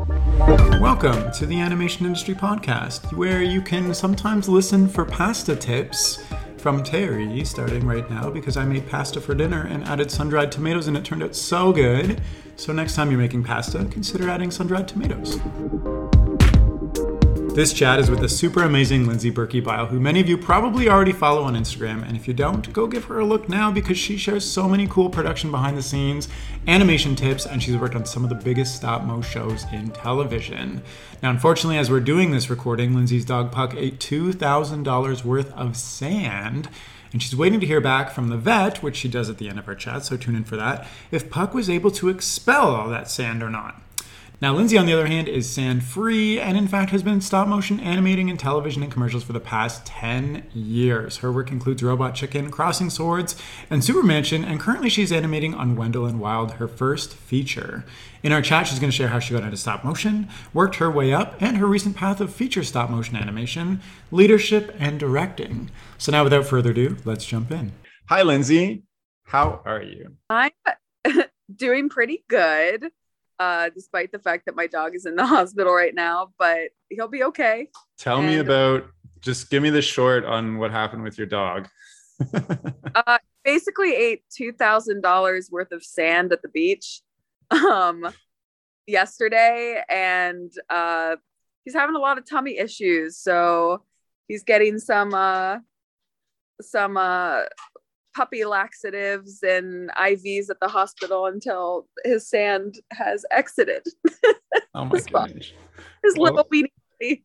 Welcome to the Animation Industry Podcast, where you can sometimes listen for pasta tips from Terry starting right now because I made pasta for dinner and added sun dried tomatoes and it turned out so good. So, next time you're making pasta, consider adding sun dried tomatoes. This chat is with the super amazing Lindsay Berkebile, who many of you probably already follow on Instagram. And if you don't, go give her a look now because she shares so many cool production behind the scenes, animation tips, and she's worked on some of the biggest stop mo shows in television. Now, unfortunately, as we're doing this recording, Lindsay's dog Puck ate $2,000 worth of sand. And she's waiting to hear back from the vet, which she does at the end of our chat, so tune in for that, if Puck was able to expel all that sand or not. Now, Lindsay, on the other hand, is sand free and in fact has been stop motion animating in television and commercials for the past 10 years. Her work includes Robot Chicken, Crossing Swords, and Super Mansion, and currently she's animating on Wendell and Wild, her first feature. In our chat, she's going to share how she got into stop motion, worked her way up, and her recent path of feature stop motion animation, leadership, and directing. So now, without further ado, let's jump in. Hi, Lindsay. How are you? I'm doing pretty good uh, despite the fact that my dog is in the hospital right now, but he'll be okay. Tell and, me about just give me the short on what happened with your dog. uh, basically ate two thousand dollars worth of sand at the beach um, yesterday, and uh, he's having a lot of tummy issues. So he's getting some uh, some uh, puppy laxatives and IVs at the hospital until his sand has exited. Oh my gosh. His well, little weenie.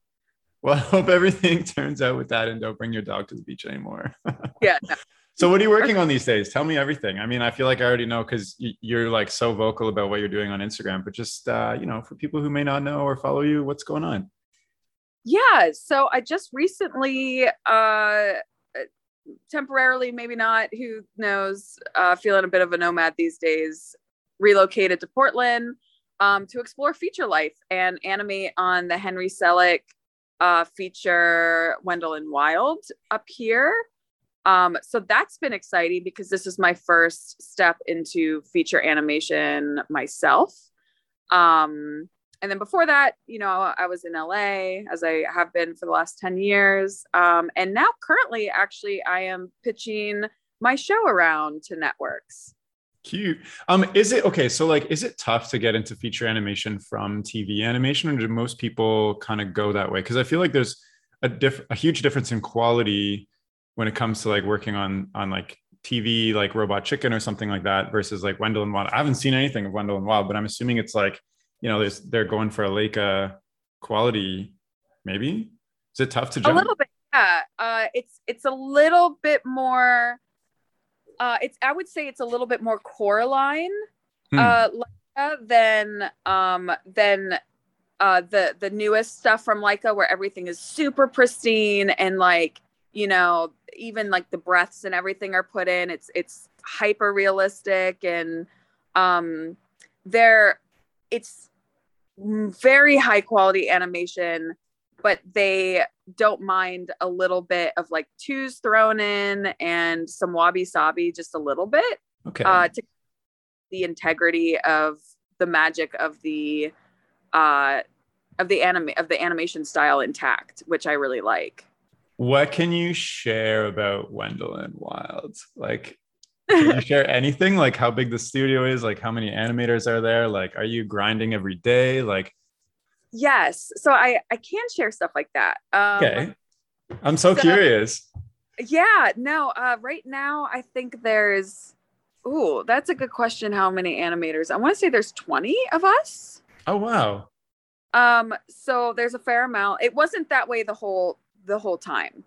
Well, I hope everything turns out with that and don't bring your dog to the beach anymore. yeah. No. So what are you working on these days? Tell me everything. I mean, I feel like I already know because you're like so vocal about what you're doing on Instagram, but just, uh, you know, for people who may not know or follow you, what's going on? Yeah. So I just recently, uh, temporarily, maybe not, who knows, uh, feeling a bit of a nomad these days, relocated to Portland um, to explore feature life and animate on the Henry Selick uh, feature Wendell and Wild up here. Um, so that's been exciting because this is my first step into feature animation myself. Um, and then before that, you know, I was in LA as I have been for the last 10 years. Um, and now, currently, actually, I am pitching my show around to networks. Cute. Um, is it okay? So, like, is it tough to get into feature animation from TV animation, or do most people kind of go that way? Because I feel like there's a diff- a huge difference in quality when it comes to like working on on like TV, like Robot Chicken or something like that, versus like Wendell and Wild. I haven't seen anything of Wendell and Wild, but I'm assuming it's like you know, there's they're going for a Laika quality. Maybe is it tough to jump? A little bit, yeah. Uh, it's it's a little bit more. Uh, it's I would say it's a little bit more Coraline, hmm. uh, Laika than um than uh the the newest stuff from Laika where everything is super pristine and like you know even like the breaths and everything are put in. It's it's hyper realistic and um they're it's very high quality animation but they don't mind a little bit of like twos thrown in and some wabi sabi just a little bit okay. uh, to the integrity of the magic of the uh of the anime of the animation style intact which i really like. What can you share about wendell and wild? Like can you share anything like how big the studio is? Like how many animators are there? Like are you grinding every day? Like yes. So i i can share stuff like that. Um, okay. I'm so, so curious. Yeah no uh right now i think there's oh that's a good question how many animators. I want to say there's 20 of us. Oh wow. Um so there's a fair amount. It wasn't that way the whole the whole time.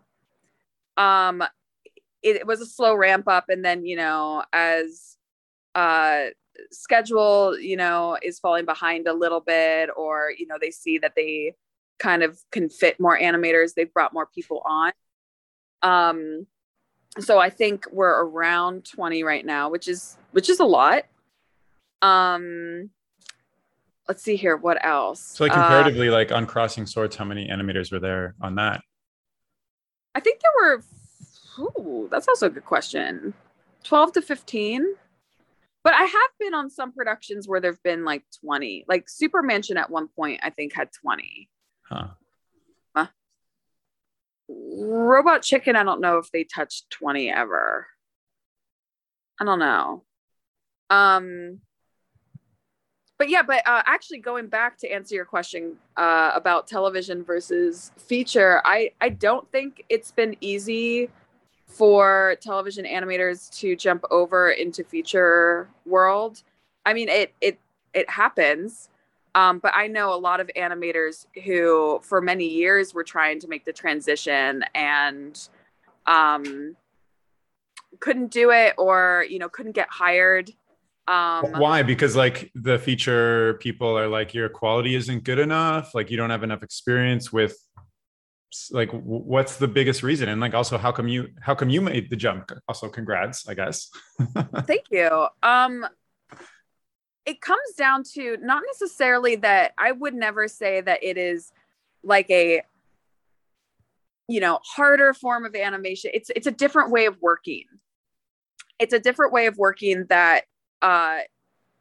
Um it, it was a slow ramp up and then you know as uh schedule you know is falling behind a little bit or you know they see that they kind of can fit more animators they've brought more people on. Um so i think we're around 20 right now which is which is a lot. Um let's see here what else? So like comparatively uh, like on crossing swords how many animators were there on that? I think there were Ooh, that's also a good question. 12 to 15. but I have been on some productions where there've been like 20. Like Super Mansion at one point, I think had 20. Huh. Huh? Robot Chicken, I don't know if they touched 20 ever. I don't know. Um but yeah, but uh, actually going back to answer your question uh, about television versus feature, I I don't think it's been easy for television animators to jump over into feature world. I mean, it it it happens, um, but I know a lot of animators who, for many years, were trying to make the transition and um, couldn't do it, or you know, couldn't get hired um, Why? Because like the feature people are like your quality isn't good enough. Like you don't have enough experience with. Like, what's the biggest reason? And like, also, how come you how come you made the jump? Also, congrats, I guess. Thank you. Um, it comes down to not necessarily that I would never say that it is like a you know harder form of animation it's it's a different way of working it's a different way of working that uh,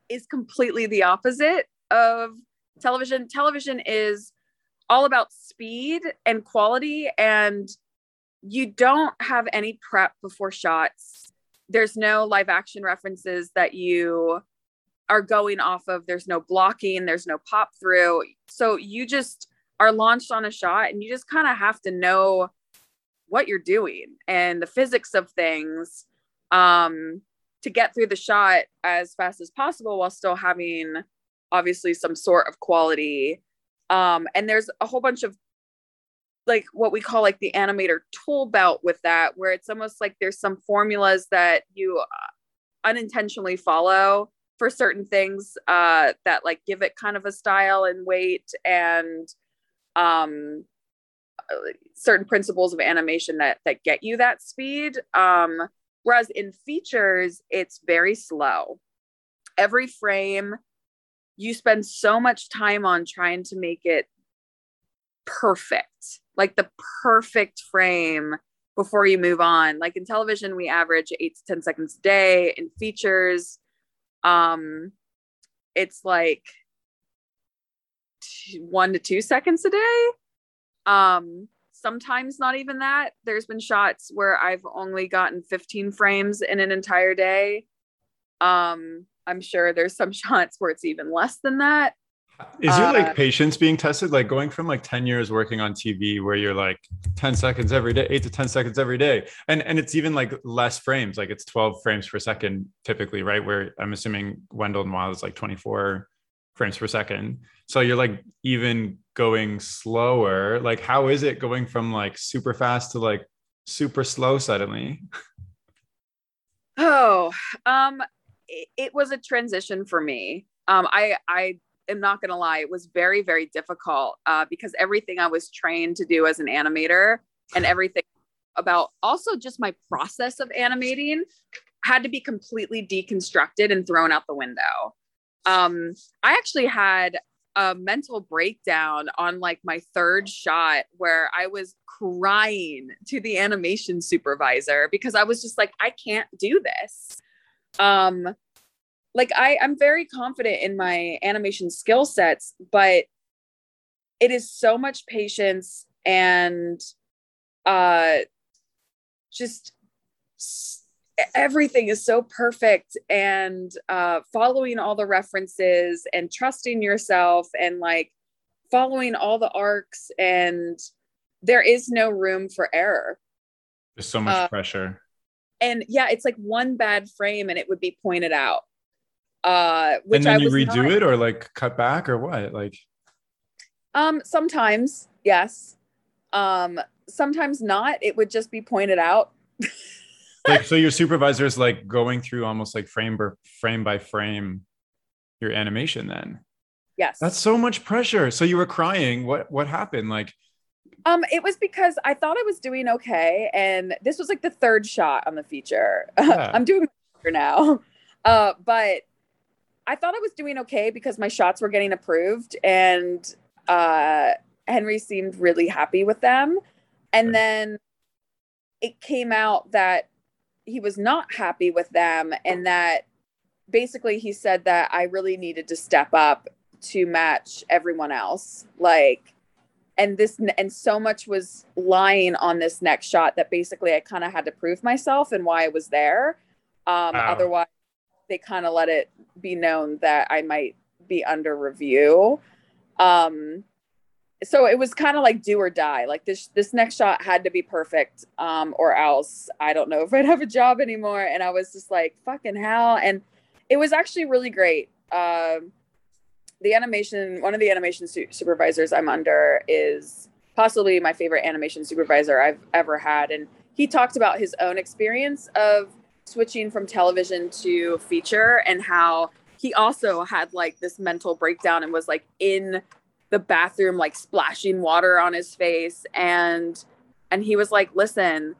is completely the opposite of television. Television is all about speed and quality, and you don't have any prep before shots. There's no live action references that you are going off of. There's no blocking, there's no pop through. So you just are launched on a shot, and you just kind of have to know what you're doing and the physics of things. Um, to get through the shot as fast as possible while still having obviously some sort of quality um and there's a whole bunch of like what we call like the animator tool belt with that where it's almost like there's some formulas that you uh, unintentionally follow for certain things uh that like give it kind of a style and weight and um uh, certain principles of animation that that get you that speed um Whereas in features, it's very slow. Every frame, you spend so much time on trying to make it perfect, like the perfect frame before you move on. Like in television, we average eight to 10 seconds a day. In features, um, it's like one to two seconds a day. Um, sometimes not even that. There's been shots where I've only gotten 15 frames in an entire day. Um, I'm sure there's some shots where it's even less than that. Is your like uh, patience being tested? Like going from like 10 years working on TV where you're like 10 seconds every day, eight to 10 seconds every day. And and it's even like less frames, like it's 12 frames per second typically, right? Where I'm assuming Wendell and Wild is like 24 frames per second. So you're like even going slower. Like, how is it going from like super fast to like super slow suddenly? Oh, um, it, it was a transition for me. Um, I I am not gonna lie, it was very very difficult uh, because everything I was trained to do as an animator and everything about also just my process of animating had to be completely deconstructed and thrown out the window um i actually had a mental breakdown on like my third shot where i was crying to the animation supervisor because i was just like i can't do this um like i i'm very confident in my animation skill sets but it is so much patience and uh just everything is so perfect and uh, following all the references and trusting yourself and like following all the arcs and there is no room for error. There's so much uh, pressure. and yeah it's like one bad frame and it would be pointed out uh which and then I you redo not, it or like cut back or what? Like um sometimes yes. Um sometimes not. It would just be pointed out. Like so your supervisor is like going through almost like frame by frame by frame your animation then? Yes. That's so much pressure. So you were crying. What what happened? Like um it was because i thought i was doing okay and this was like the third shot on the feature. Yeah. i'm doing now. Uh but i thought i was doing okay because my shots were getting approved and uh henry seemed really happy with them and then it came out that he was not happy with them and that basically he said that I really needed to step up to match everyone else. Like, and this, and so much was lying on this next shot that basically I kind of had to prove myself and why I was there. Um, wow. Otherwise, they kind of let it be known that I might be under review. Um, so it was kind of like do or die. Like this this next shot had to be perfect, um, or else I don't know if I'd have a job anymore. And I was just like, fucking hell. And it was actually really great. Um, the animation, one of the animation su- supervisors I'm under is possibly my favorite animation supervisor I've ever had. And he talked about his own experience of switching from television to feature and how he also had like this mental breakdown and was like in the bathroom like splashing water on his face. And and he was like listen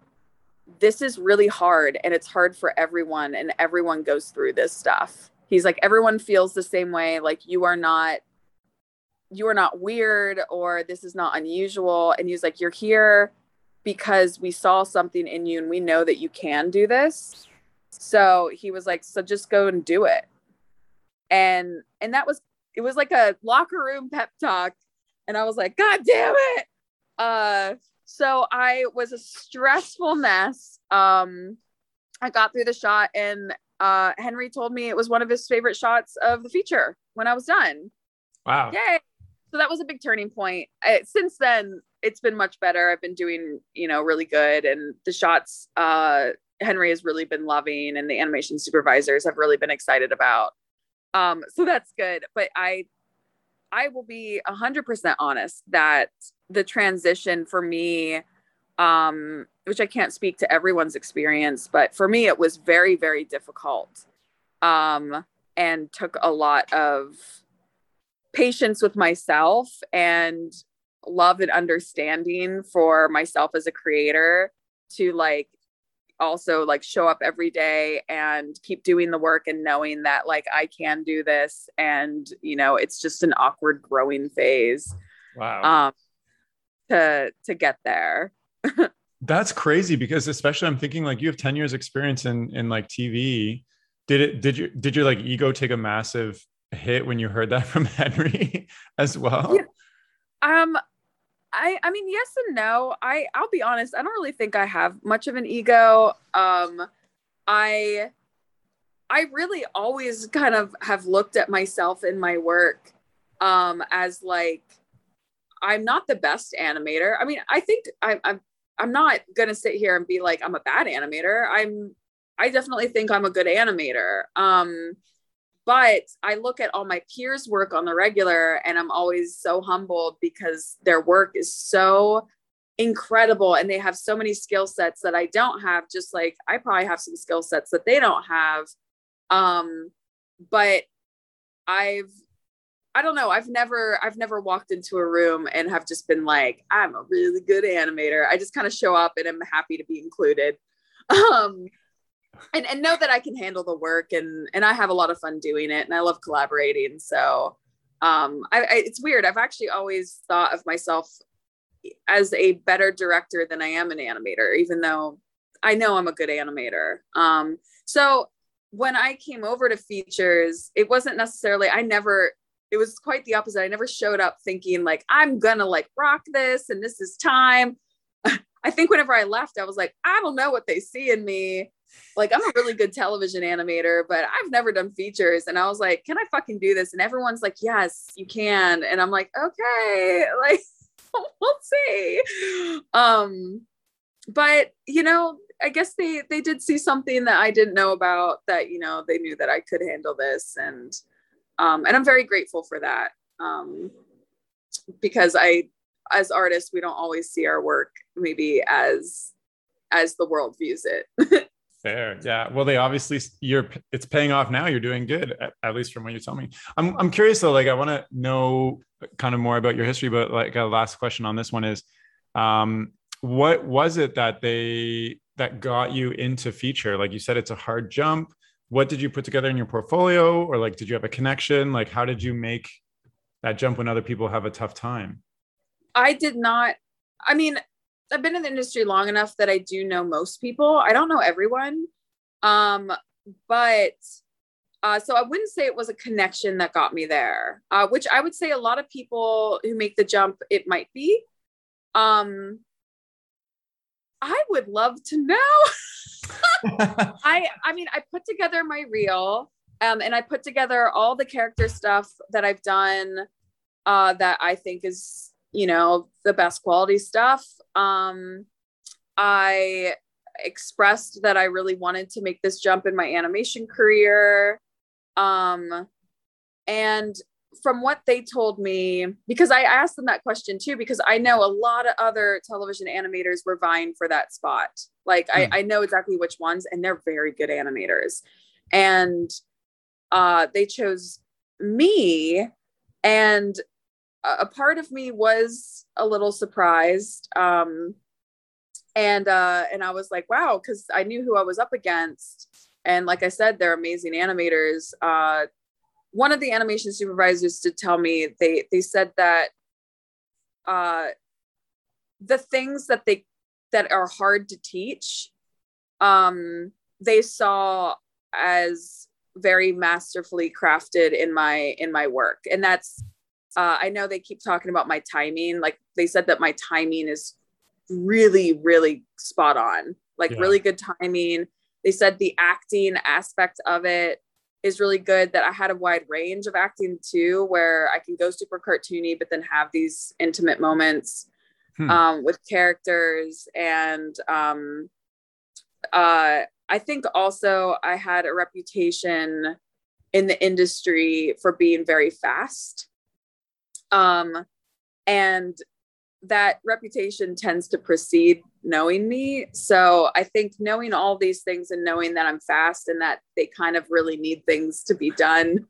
this is really hard and it's hard for everyone and everyone goes through this stuff. He's like everyone feels the same way. Like you are not you are not weird or this is not unusual. And he's like you're here because we saw something in you and we know that you can do this so he was like so just go and do it. And and that was it was like a locker room pep talk. And i was like god damn it. Uh so i was a stressful mess. Um i got through the shot and uh henry told me it was one of his favorite shots of the feature when i was done. Wow. Yay. So that was a big turning point. I, since then it's been much better. I've been doing you know really good and the shots uh henry has really been loving and the animation supervisors have really been excited about um, so that's good. But I I will be a hundred percent honest that the transition for me, um, which I can't speak to everyone's experience, but for me it was very, very difficult. Um, and took a lot of patience with myself and love and understanding for myself as a creator to like also like show up every day and keep doing the work and knowing that like I can do this and you know it's just an awkward growing phase. Wow. Um to to get there. That's crazy because especially I'm thinking like you have 10 years experience in in like TV. Did it did you did your like ego take a massive hit when you heard that from Henry as well? Yeah. Um I I mean yes and no. I I'll be honest, I don't really think I have much of an ego. Um I I really always kind of have looked at myself in my work um as like I'm not the best animator. I mean, I think I, I'm I'm not gonna sit here and be like I'm a bad animator. I'm I definitely think I'm a good animator. Um but I look at all my peers' work on the regular and I'm always so humbled because their work is so incredible and they have so many skill sets that I don't have, just like I probably have some skill sets that they don't have. Um, but I've I don't know. I've never I've never walked into a room and have just been like, I'm a really good animator. I just kind of show up and I'm happy to be included. Um and and know that I can handle the work and and I have a lot of fun doing it and I love collaborating. So um, I, I, it's weird. I've actually always thought of myself as a better director than I am an animator, even though I know I'm a good animator. Um, so when I came over to features, it wasn't necessarily I never. It was quite the opposite. I never showed up thinking like I'm gonna like rock this and this is time. I think whenever I left, I was like, I don't know what they see in me like I'm a really good television animator, but I've never done features. And I was like, can I fucking do this? And everyone's like, yes, you can. And I'm like, okay, like we'll see. Um, but you know, I guess they they did see something that I didn't know about that, you know, they knew that I could handle this. And um, and I'm very grateful for that. Um, because I as artists, we don't always see our work maybe as as the world views it. Fair. Yeah. Well, they obviously you're it's paying off now. You're doing good, at, at least from what you tell me. I'm I'm curious though. Like, I want to know kind of more about your history, but like a last question on this one is, um, what was it that they that got you into feature? Like you said, it's a hard jump. What did you put together in your portfolio, or like did you have a connection? Like, how did you make that jump when other people have a tough time? I did not. I mean, I've been in the industry long enough that I do know most people. I don't know everyone. Um, but uh, so I wouldn't say it was a connection that got me there, uh, which I would say a lot of people who make the jump, it might be. Um, I would love to know. I I mean, I put together my reel, um, and I put together all the character stuff that I've done, uh, that I think is you know the best quality stuff. Um, I expressed that I really wanted to make this jump in my animation career. Um, and from what they told me, because I asked them that question too, because I know a lot of other television animators were vying for that spot. Like I, hmm. I know exactly which ones, and they're very good animators. And uh, they chose me, and a part of me was a little surprised. Um, and uh, and I was like, wow, because I knew who I was up against and like I said, they're amazing animators. Uh, one of the animation supervisors did tell me they they said that uh, the things that they that are hard to teach, um, they saw as very masterfully crafted in my in my work, and that's uh, I know they keep talking about my timing. Like they said that my timing is really really spot on, like yeah. really good timing they said the acting aspect of it is really good that I had a wide range of acting too, where I can go super cartoony, but then have these intimate moments hmm. um, with characters. And um, uh, I think also I had a reputation in the industry for being very fast. Um, and that reputation tends to precede knowing me. So I think knowing all these things and knowing that I'm fast and that they kind of really need things to be done.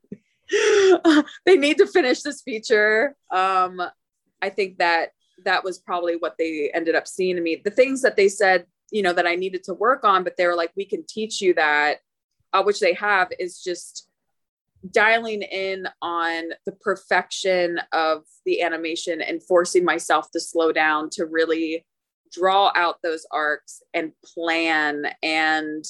they need to finish this feature. Um, I think that that was probably what they ended up seeing in me. The things that they said, you know, that I needed to work on, but they were like, we can teach you that, uh, which they have, is just dialing in on the perfection of the animation and forcing myself to slow down to really draw out those arcs and plan and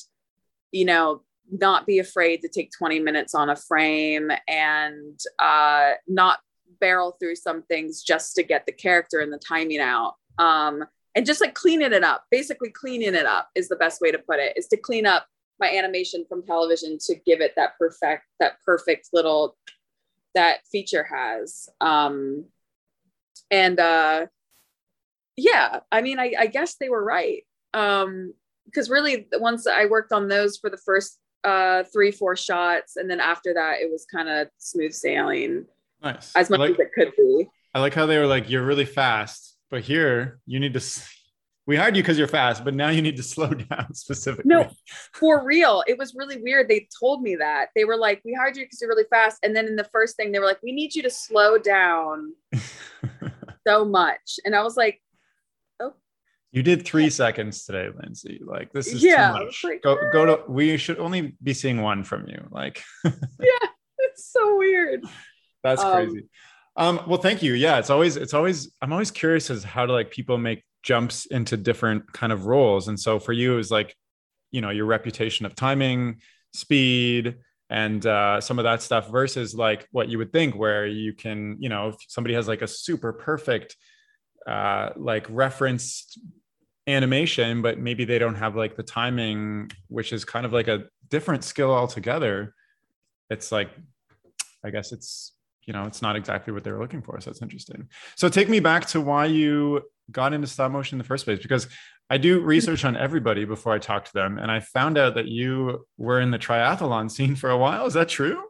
you know not be afraid to take 20 minutes on a frame and uh, not barrel through some things just to get the character and the timing out. Um, and just like cleaning it up basically cleaning it up is the best way to put it is to clean up my animation from television to give it that perfect that perfect little that feature has. Um and uh yeah i mean i, I guess they were right. Um because really once i worked on those for the first uh three four shots and then after that it was kind of smooth sailing nice. as much like, as it could be. I like how they were like you're really fast but here you need to we hired you because you're fast, but now you need to slow down specifically. No, for real. It was really weird. They told me that. They were like, we hired you because you're really fast. And then in the first thing, they were like, we need you to slow down so much. And I was like, oh. You did three seconds today, Lindsay. Like this is yeah, too much. Like, go go to we should only be seeing one from you. Like Yeah, it's so weird. That's um, crazy. Um, well, thank you. Yeah, it's always it's always I'm always curious as how to like people make jumps into different kind of roles. And so for you, it was like, you know, your reputation of timing, speed, and uh, some of that stuff versus like what you would think, where you can, you know, if somebody has like a super perfect, uh, like referenced animation, but maybe they don't have like the timing, which is kind of like a different skill altogether. It's like, I guess it's you know it's not exactly what they were looking for so it's interesting so take me back to why you got into stop motion in the first place because i do research on everybody before i talk to them and i found out that you were in the triathlon scene for a while is that true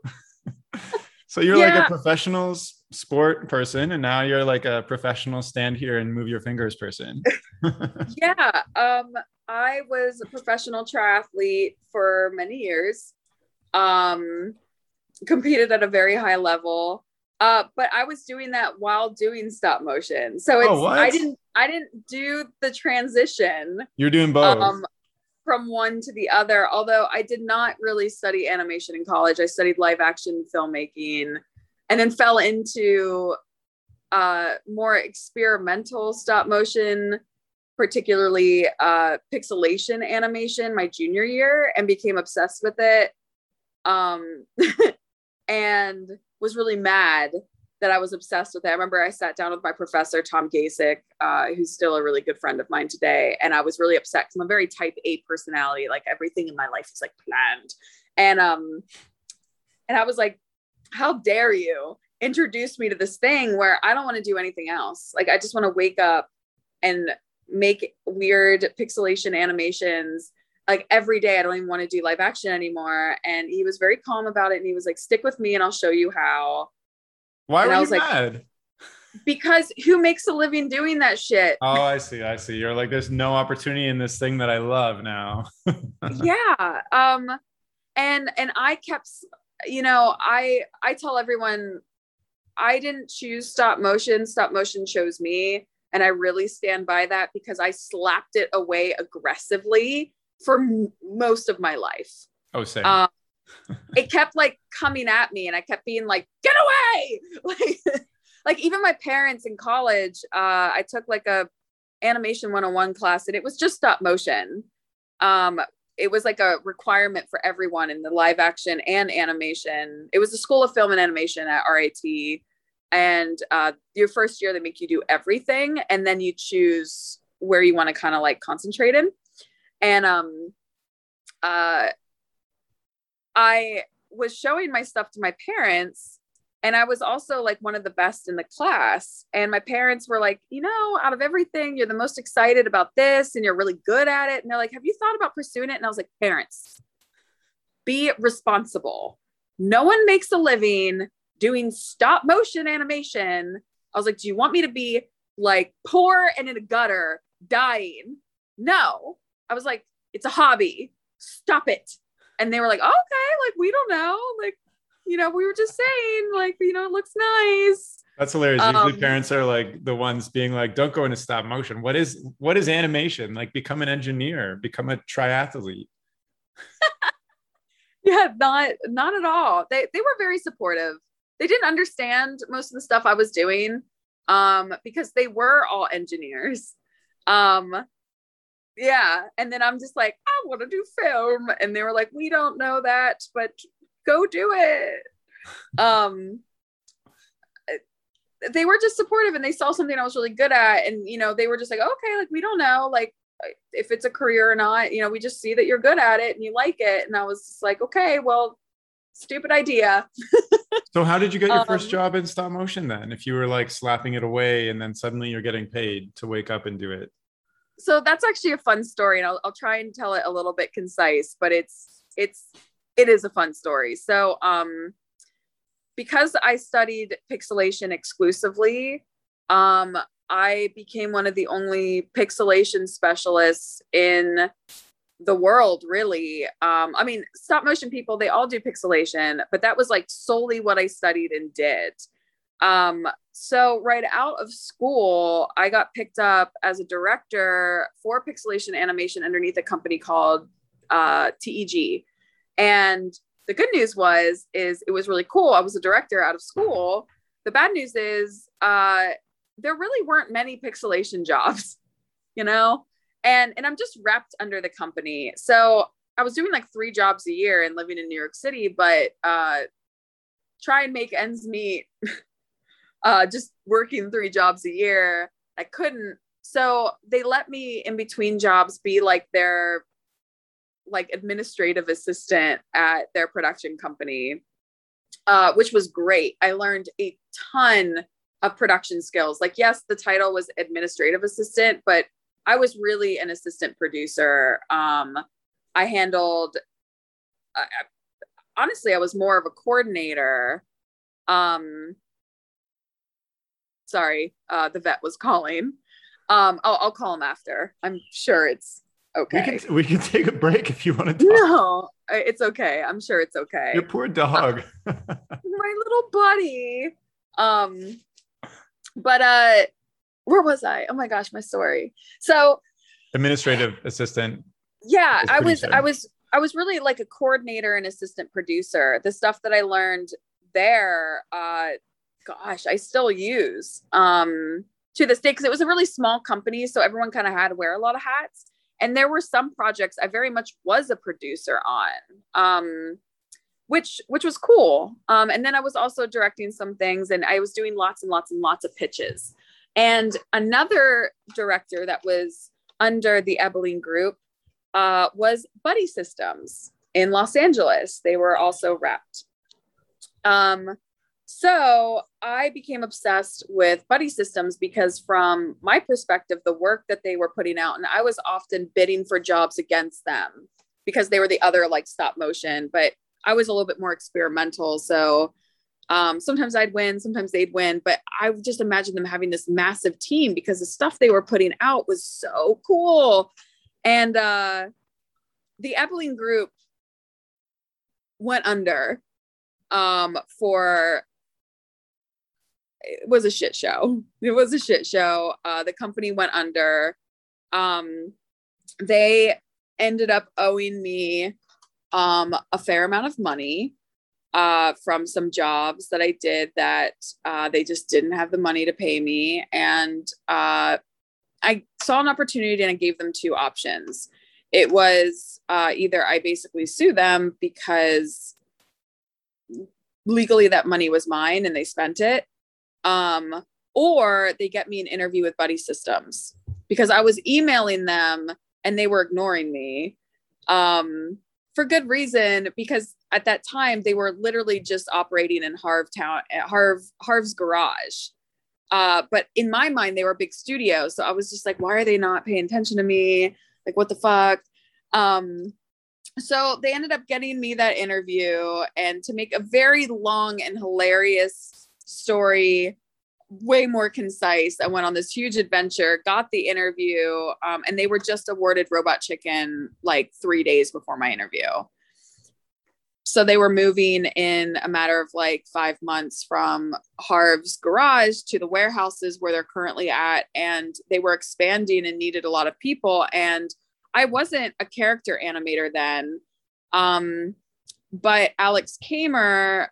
so you're yeah. like a professional sport person and now you're like a professional stand here and move your fingers person yeah um i was a professional triathlete for many years um competed at a very high level uh, but I was doing that while doing stop motion. So it's oh, I didn't I didn't do the transition. You're doing both. Um, from one to the other, although I did not really study animation in college. I studied live action filmmaking and then fell into uh, more experimental stop motion, particularly uh, pixelation animation my junior year and became obsessed with it um, and was really mad that I was obsessed with it. I remember I sat down with my professor, Tom Gasek, uh, who's still a really good friend of mine today. And I was really upset because I'm a very type A personality. Like everything in my life is like planned. And um, and I was like, how dare you introduce me to this thing where I don't want to do anything else? Like I just want to wake up and make weird pixelation animations like every day. I don't even want to do live action anymore. And he was very calm about it. And he was like, stick with me and I'll show you how why and were I you like- mad? because who makes a living doing that shit? Oh, I see. I see. You're like, there's no opportunity in this thing that I love now. yeah. Um, and and I kept, you know, I I tell everyone I didn't choose stop motion. Stop motion chose me. And I really stand by that because I slapped it away aggressively for m- most of my life. oh, same. Um, it kept like coming at me and I kept being like, get away. Like, like even my parents in college, uh, I took like a animation 101 class and it was just stop motion. Um, it was like a requirement for everyone in the live action and animation. It was the School of Film and Animation at RIT. And uh, your first year, they make you do everything, and then you choose where you want to kind of like concentrate in. And um, uh, I was showing my stuff to my parents, and I was also like one of the best in the class. And my parents were like, you know, out of everything, you're the most excited about this and you're really good at it. And they're like, have you thought about pursuing it? And I was like, parents, be responsible. No one makes a living doing stop motion animation. I was like, do you want me to be like poor and in a gutter dying? No. I was like, it's a hobby. Stop it. And they were like, okay, like we don't know. Like, you know, we were just saying, like, you know, it looks nice. That's hilarious. Usually um, parents are like the ones being like, don't go into stop motion. What is what is animation? Like become an engineer, become a triathlete. Yeah, not not at all. They they were very supportive. They didn't understand most of the stuff I was doing um because they were all engineers. Um yeah, and then I'm just like, I want to do film and they were like, we don't know that, but go do it. Um they were just supportive and they saw something I was really good at and you know, they were just like, okay, like we don't know like if it's a career or not, you know, we just see that you're good at it and you like it and I was just like, okay, well, stupid idea. So how did you get your first Um, job in stop motion then? If you were like slapping it away and then suddenly you're getting paid to wake up and do it. So that's actually a fun story and I'll, I'll try and tell it a little bit concise but it's it's it is a fun story. So um because i studied pixelation exclusively um i became one of the only pixelation specialists in the world really. Um i mean stop motion people they all do pixelation but that was like solely what i studied and did um so right out of school i got picked up as a director for pixelation animation underneath a company called uh, teg and the good news was is it was really cool. I was a director out of school. The bad news is uh, there really weren't many pixelation jobs you know? And and i'm just wrapped under the company. So i was doing like three jobs a year and living in new york city but uh, try and make ends meet uh, just working three jobs a year. I couldn't. So they let me in between jobs be like their like administrative assistant at their production company, uh, which was great. I learned a ton of production skills. Like, yes, the title was administrative assistant, but I was really an assistant producer. Um, I handled, I- honestly, I was more of a coordinator. Um, sorry, uh, the vet was calling. Um, I'll, I'll call him after. I'm sure it's okay. We can we can take a break if you want to talk. no, it's okay. I'm sure it's okay. Your poor dog. My little buddy. Um, but uh, where was I? Oh my gosh, my story. So Administrative assistant. yeah i was i was i was really like a coordinator and assistant producer the stuff that i learned there uh gosh i still use um to this day because it was a really small company so everyone kind of had to wear a lot of hats and there were some projects i very much was a producer on um which which was cool. Um, and then I was also directing some things, and I was doing lots and lots and lots of pitches. And another director that was under the Ebeling Group uh, was Buddy Systems in Los Angeles. They were also repped. Um, so I became obsessed with Buddy Systems because, from my perspective, the work that they were putting out, and I was often bidding for jobs against them because they were the other like stop motion, but I was a little bit more experimental. So um, sometimes I'd win, sometimes they'd win, but I just imagined them having this massive team because the stuff they were putting out was so cool. And uh, the Ebeling group went under um, for it was a shit show. It was a shit show. Uh, the company went under. Um, they ended up owing me um, a fair amount of money uh, from some jobs that I did that uh, they just didn't have the money to pay me. And uh, I saw an opportunity and I gave them two options. It was uh, either I basically sue them because legally that money was mine and they spent it, um, or they get me an interview with Buddy Systems because I was emailing them and they were ignoring me. Um, for good reason because at that time they were literally just operating in Harv town at Harv Harv's garage. Uh, but in my mind, they were a big studio. So I was just like, why are they not paying attention to me? Like, what the fuck? Um, so they ended up getting me that interview. And to make a very long and hilarious story way more concise. I went on this huge adventure, got the interview, um, and they were just awarded Robot Chicken like three days before my interview. So they were moving in a matter of like five months from Harv's garage to the warehouses where they're currently at. And they were expanding and needed a lot of people. And I wasn't a character animator then. Um, but Alex Kamer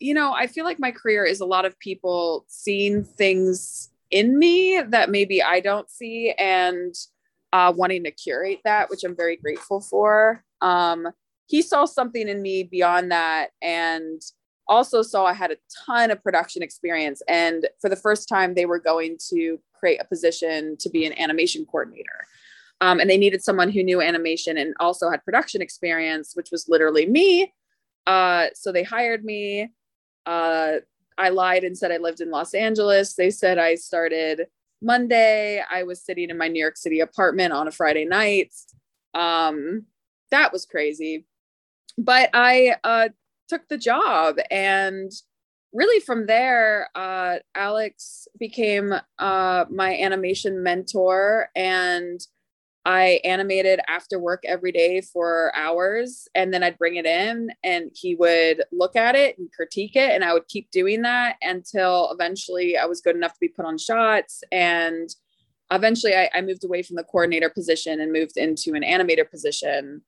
you know, I feel like my career is a lot of people seeing things in me that maybe I don't see and uh, wanting to curate that, which I'm very grateful for. Um, he saw something in me beyond that and also saw I had a ton of production experience. And for the first time, they were going to create a position to be an animation coordinator. Um, and they needed someone who knew animation and also had production experience, which was literally me. Uh, so they hired me. Uh, I lied and said I lived in Los Angeles. They said I started Monday. I was sitting in my New York City apartment on a Friday night. Um, that was crazy. But I uh, took the job and really from there, uh, Alex became uh, my animation mentor and I animated after work every day for hours and then I'd bring it in and he would look at it and critique it. And I would keep doing that until eventually I was good enough to be put on shots. And eventually I, I moved away from the coordinator position and moved into an animator position.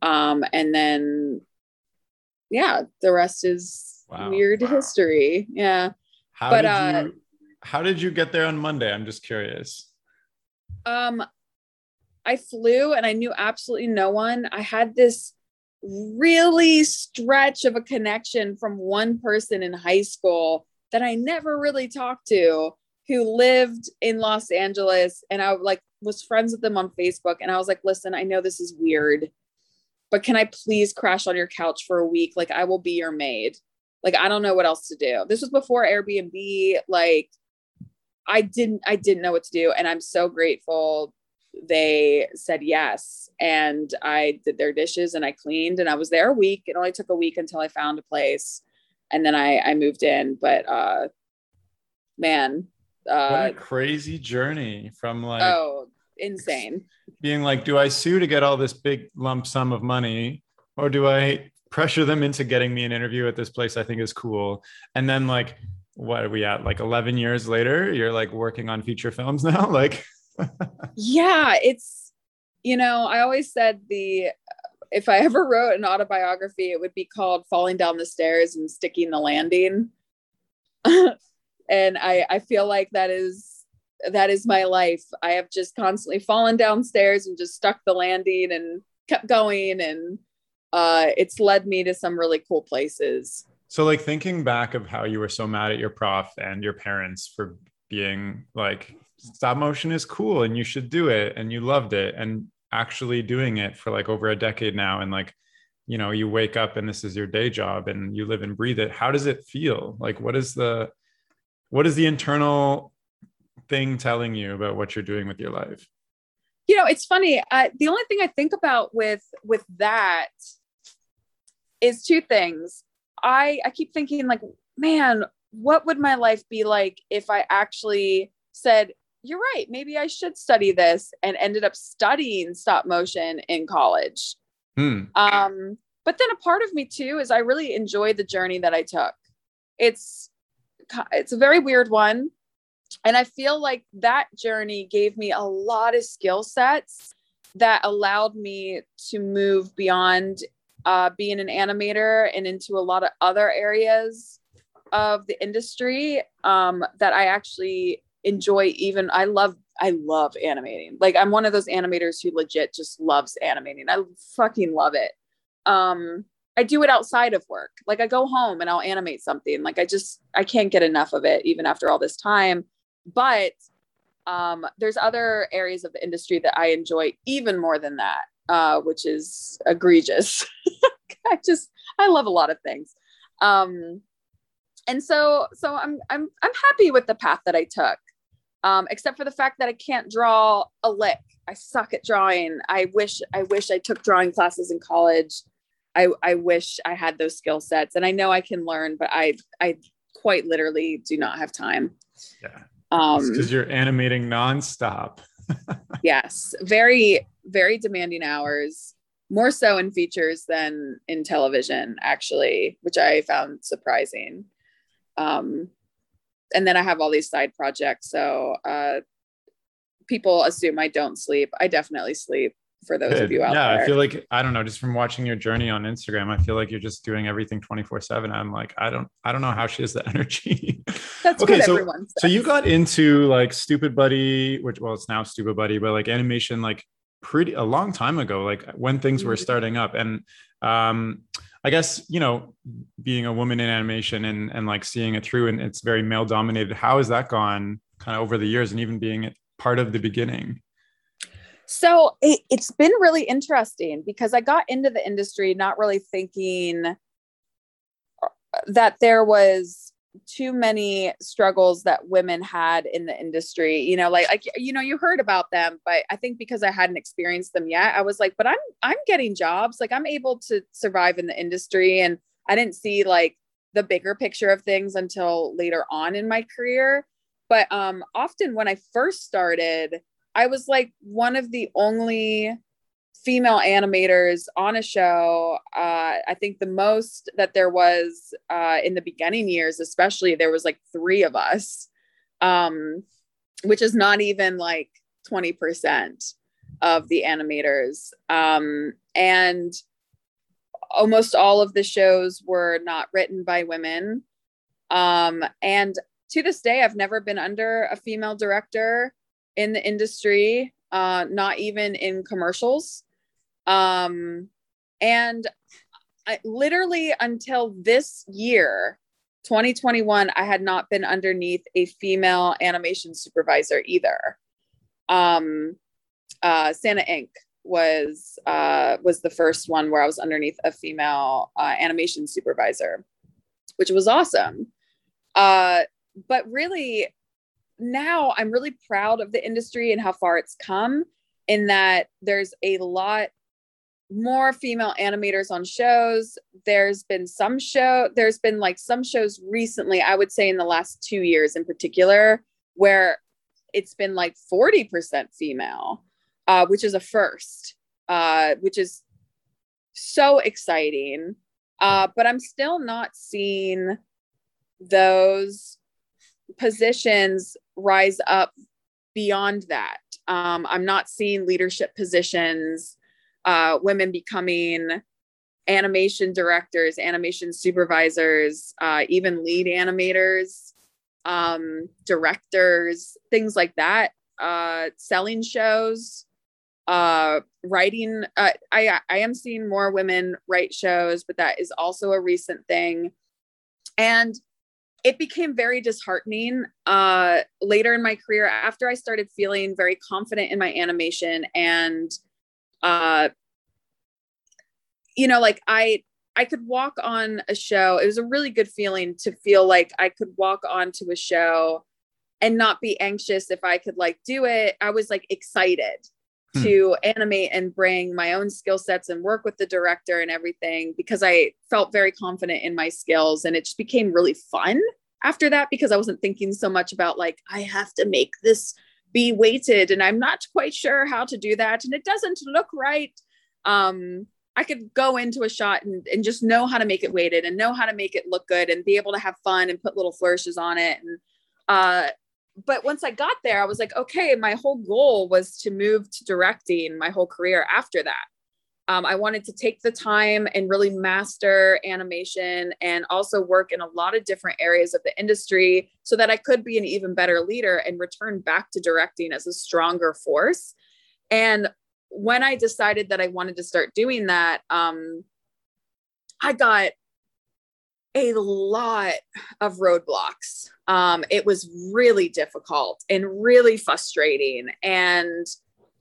Um, and then, yeah, the rest is wow. weird wow. history. Yeah. How but, did uh, you, how did you get there on Monday? I'm just curious. Um, I flew and I knew absolutely no one. I had this really stretch of a connection from one person in high school that I never really talked to who lived in Los Angeles and I like was friends with them on Facebook and I was like, "Listen, I know this is weird, but can I please crash on your couch for a week? Like I will be your maid." Like I don't know what else to do. This was before Airbnb like I didn't I didn't know what to do and I'm so grateful they said yes. And i did their dishes and i cleaned and i was there a week. It only took a week until i found a place. And then i i moved in. But uh man uh what a crazy journey from like oh insane. being like do i sue to get all this big lump sum of money or do i pressure them into getting me an interview at this place i think is cool? And then like what are we at like 11 years later you're like working on feature films now? Like yeah, it's you know, I always said the if I ever wrote an autobiography, it would be called Falling Down the Stairs and Sticking the Landing. and I I feel like that is that is my life. I have just constantly fallen downstairs and just stuck the landing and kept going and uh, it's led me to some really cool places. So, like thinking back of how you were so mad at your prof and your parents for being like, stop motion is cool and you should do it, and you loved it, and actually doing it for like over a decade now, and like, you know, you wake up and this is your day job and you live and breathe it. How does it feel? Like, what is the, what is the internal thing telling you about what you're doing with your life? You know, it's funny. Uh, the only thing I think about with with that is two things. I I keep thinking like, man, what would my life be like if I actually said, you're right, maybe I should study this and ended up studying stop motion in college. Hmm. Um, but then a part of me too is I really enjoy the journey that I took. It's it's a very weird one. And I feel like that journey gave me a lot of skill sets that allowed me to move beyond uh, being an animator and into a lot of other areas of the industry um, that I actually enjoy. Even I love, I love animating. Like I'm one of those animators who legit just loves animating. I fucking love it. Um, I do it outside of work. Like I go home and I'll animate something. Like I just I can't get enough of it even after all this time. But um, there's other areas of the industry that I enjoy even more than that, uh, which is egregious. I just I love a lot of things. Um, and so so I'm I'm I'm happy with the path that I took. Um, except for the fact that I can't draw a lick. I suck at drawing. I wish I wish I took drawing classes in college. I I wish I had those skill sets, and I know I can learn, but I I quite literally do not have time. Yeah, um, because you're animating nonstop. yes, very very demanding hours. More so in features than in television, actually, which I found surprising. Um, and then I have all these side projects, so uh, people assume I don't sleep. I definitely sleep for those Good. of you out yeah, there. I feel like I don't know, just from watching your journey on Instagram, I feel like you're just doing everything 24/7. I'm like, I don't I don't know how she has the energy. That's okay, so, So you got into like Stoopid Buddy, which well, it's now Stoopid Buddy, but like animation like pretty a long time ago, like when things were mm-hmm. starting up. And um I guess, you know, being a woman in animation and and like seeing it through and it's very male dominated. How has that gone kind of over the years and even being part of the beginning? So it, it's been really interesting because I got into the industry not really thinking uh, that there was too many struggles that women had in the industry you know like like you know you heard about them but i think because i hadn't experienced them yet i was like but i'm i'm getting jobs. Like i'm able to survive in the industry. And i didn't see like the bigger picture of things until later on in my career. But um often when i first started I was like one of the only female animators on a show. Uh, I think the most that there was uh, in the beginning years, especially, there was like three of us, um, which is not even like 20% of the animators. Um, and almost all of the shows were not written by women. Um, and to this day, I've never been under a female director in the industry, uh, not even in commercials. Um, and I, literally until this year, 2021, I had not been underneath a female animation supervisor either. Um, uh, Santa Inc. was uh, was the first one where I was underneath a female uh, animation supervisor, which was awesome. Uh, but really, now I'm really proud of the industry and how far it's come in that there's a lot more female animators on shows. There's been some show, there's been like some shows recently, I would say in the last two years in particular, where it's been like 40% female, uh, which is a first, uh, which is so exciting. Uh, but I'm still not seeing those positions rise up beyond that. Um, I'm not seeing leadership positions, uh, women becoming animation directors, animation supervisors, uh, even lead animators, um, directors, things like that, uh, selling shows. uh, writing. Uh, I I am seeing more women write shows, but that is also a recent thing, and it became very disheartening uh, later in my career after I started feeling very confident in my animation and uh, you know like I I could walk on a show. It was a really good feeling to feel like I could walk onto a show and not be anxious if I could like do it. I was like excited hmm. to animate and bring my own skill sets and work with the director and everything because I felt very confident in my skills and it just became really fun after that because I wasn't thinking so much about like I have to make this be weighted and I'm not quite sure how to do that and it doesn't look right. Um I could go into a shot and, and just know how to make it weighted and know how to make it look good and be able to have fun and put little flourishes on it. And uh, but once I got there, I was like, okay, my whole goal was to move to directing my whole career after that. Um, I wanted to take the time and really master animation and also work in a lot of different areas of the industry so that I could be an even better leader and return back to directing as a stronger force. And when I decided that I wanted to start doing that, um, I got a lot of roadblocks. Um, it was really difficult and really frustrating. And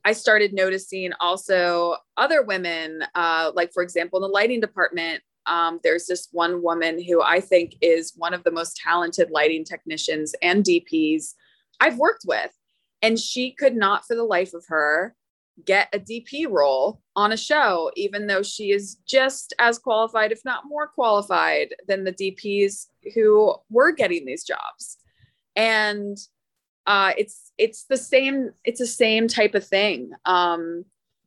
I started noticing also other women, uh, like, for example, in the lighting department, um, there's this one woman who I think is one of the most talented lighting technicians and DPs I've worked with. And she could not, for the life of her, get a DP role on a show, even though she is just as qualified, if not more qualified, than the DPs who were getting these jobs. And uh, it's it's the same it's the same type of thing. Um,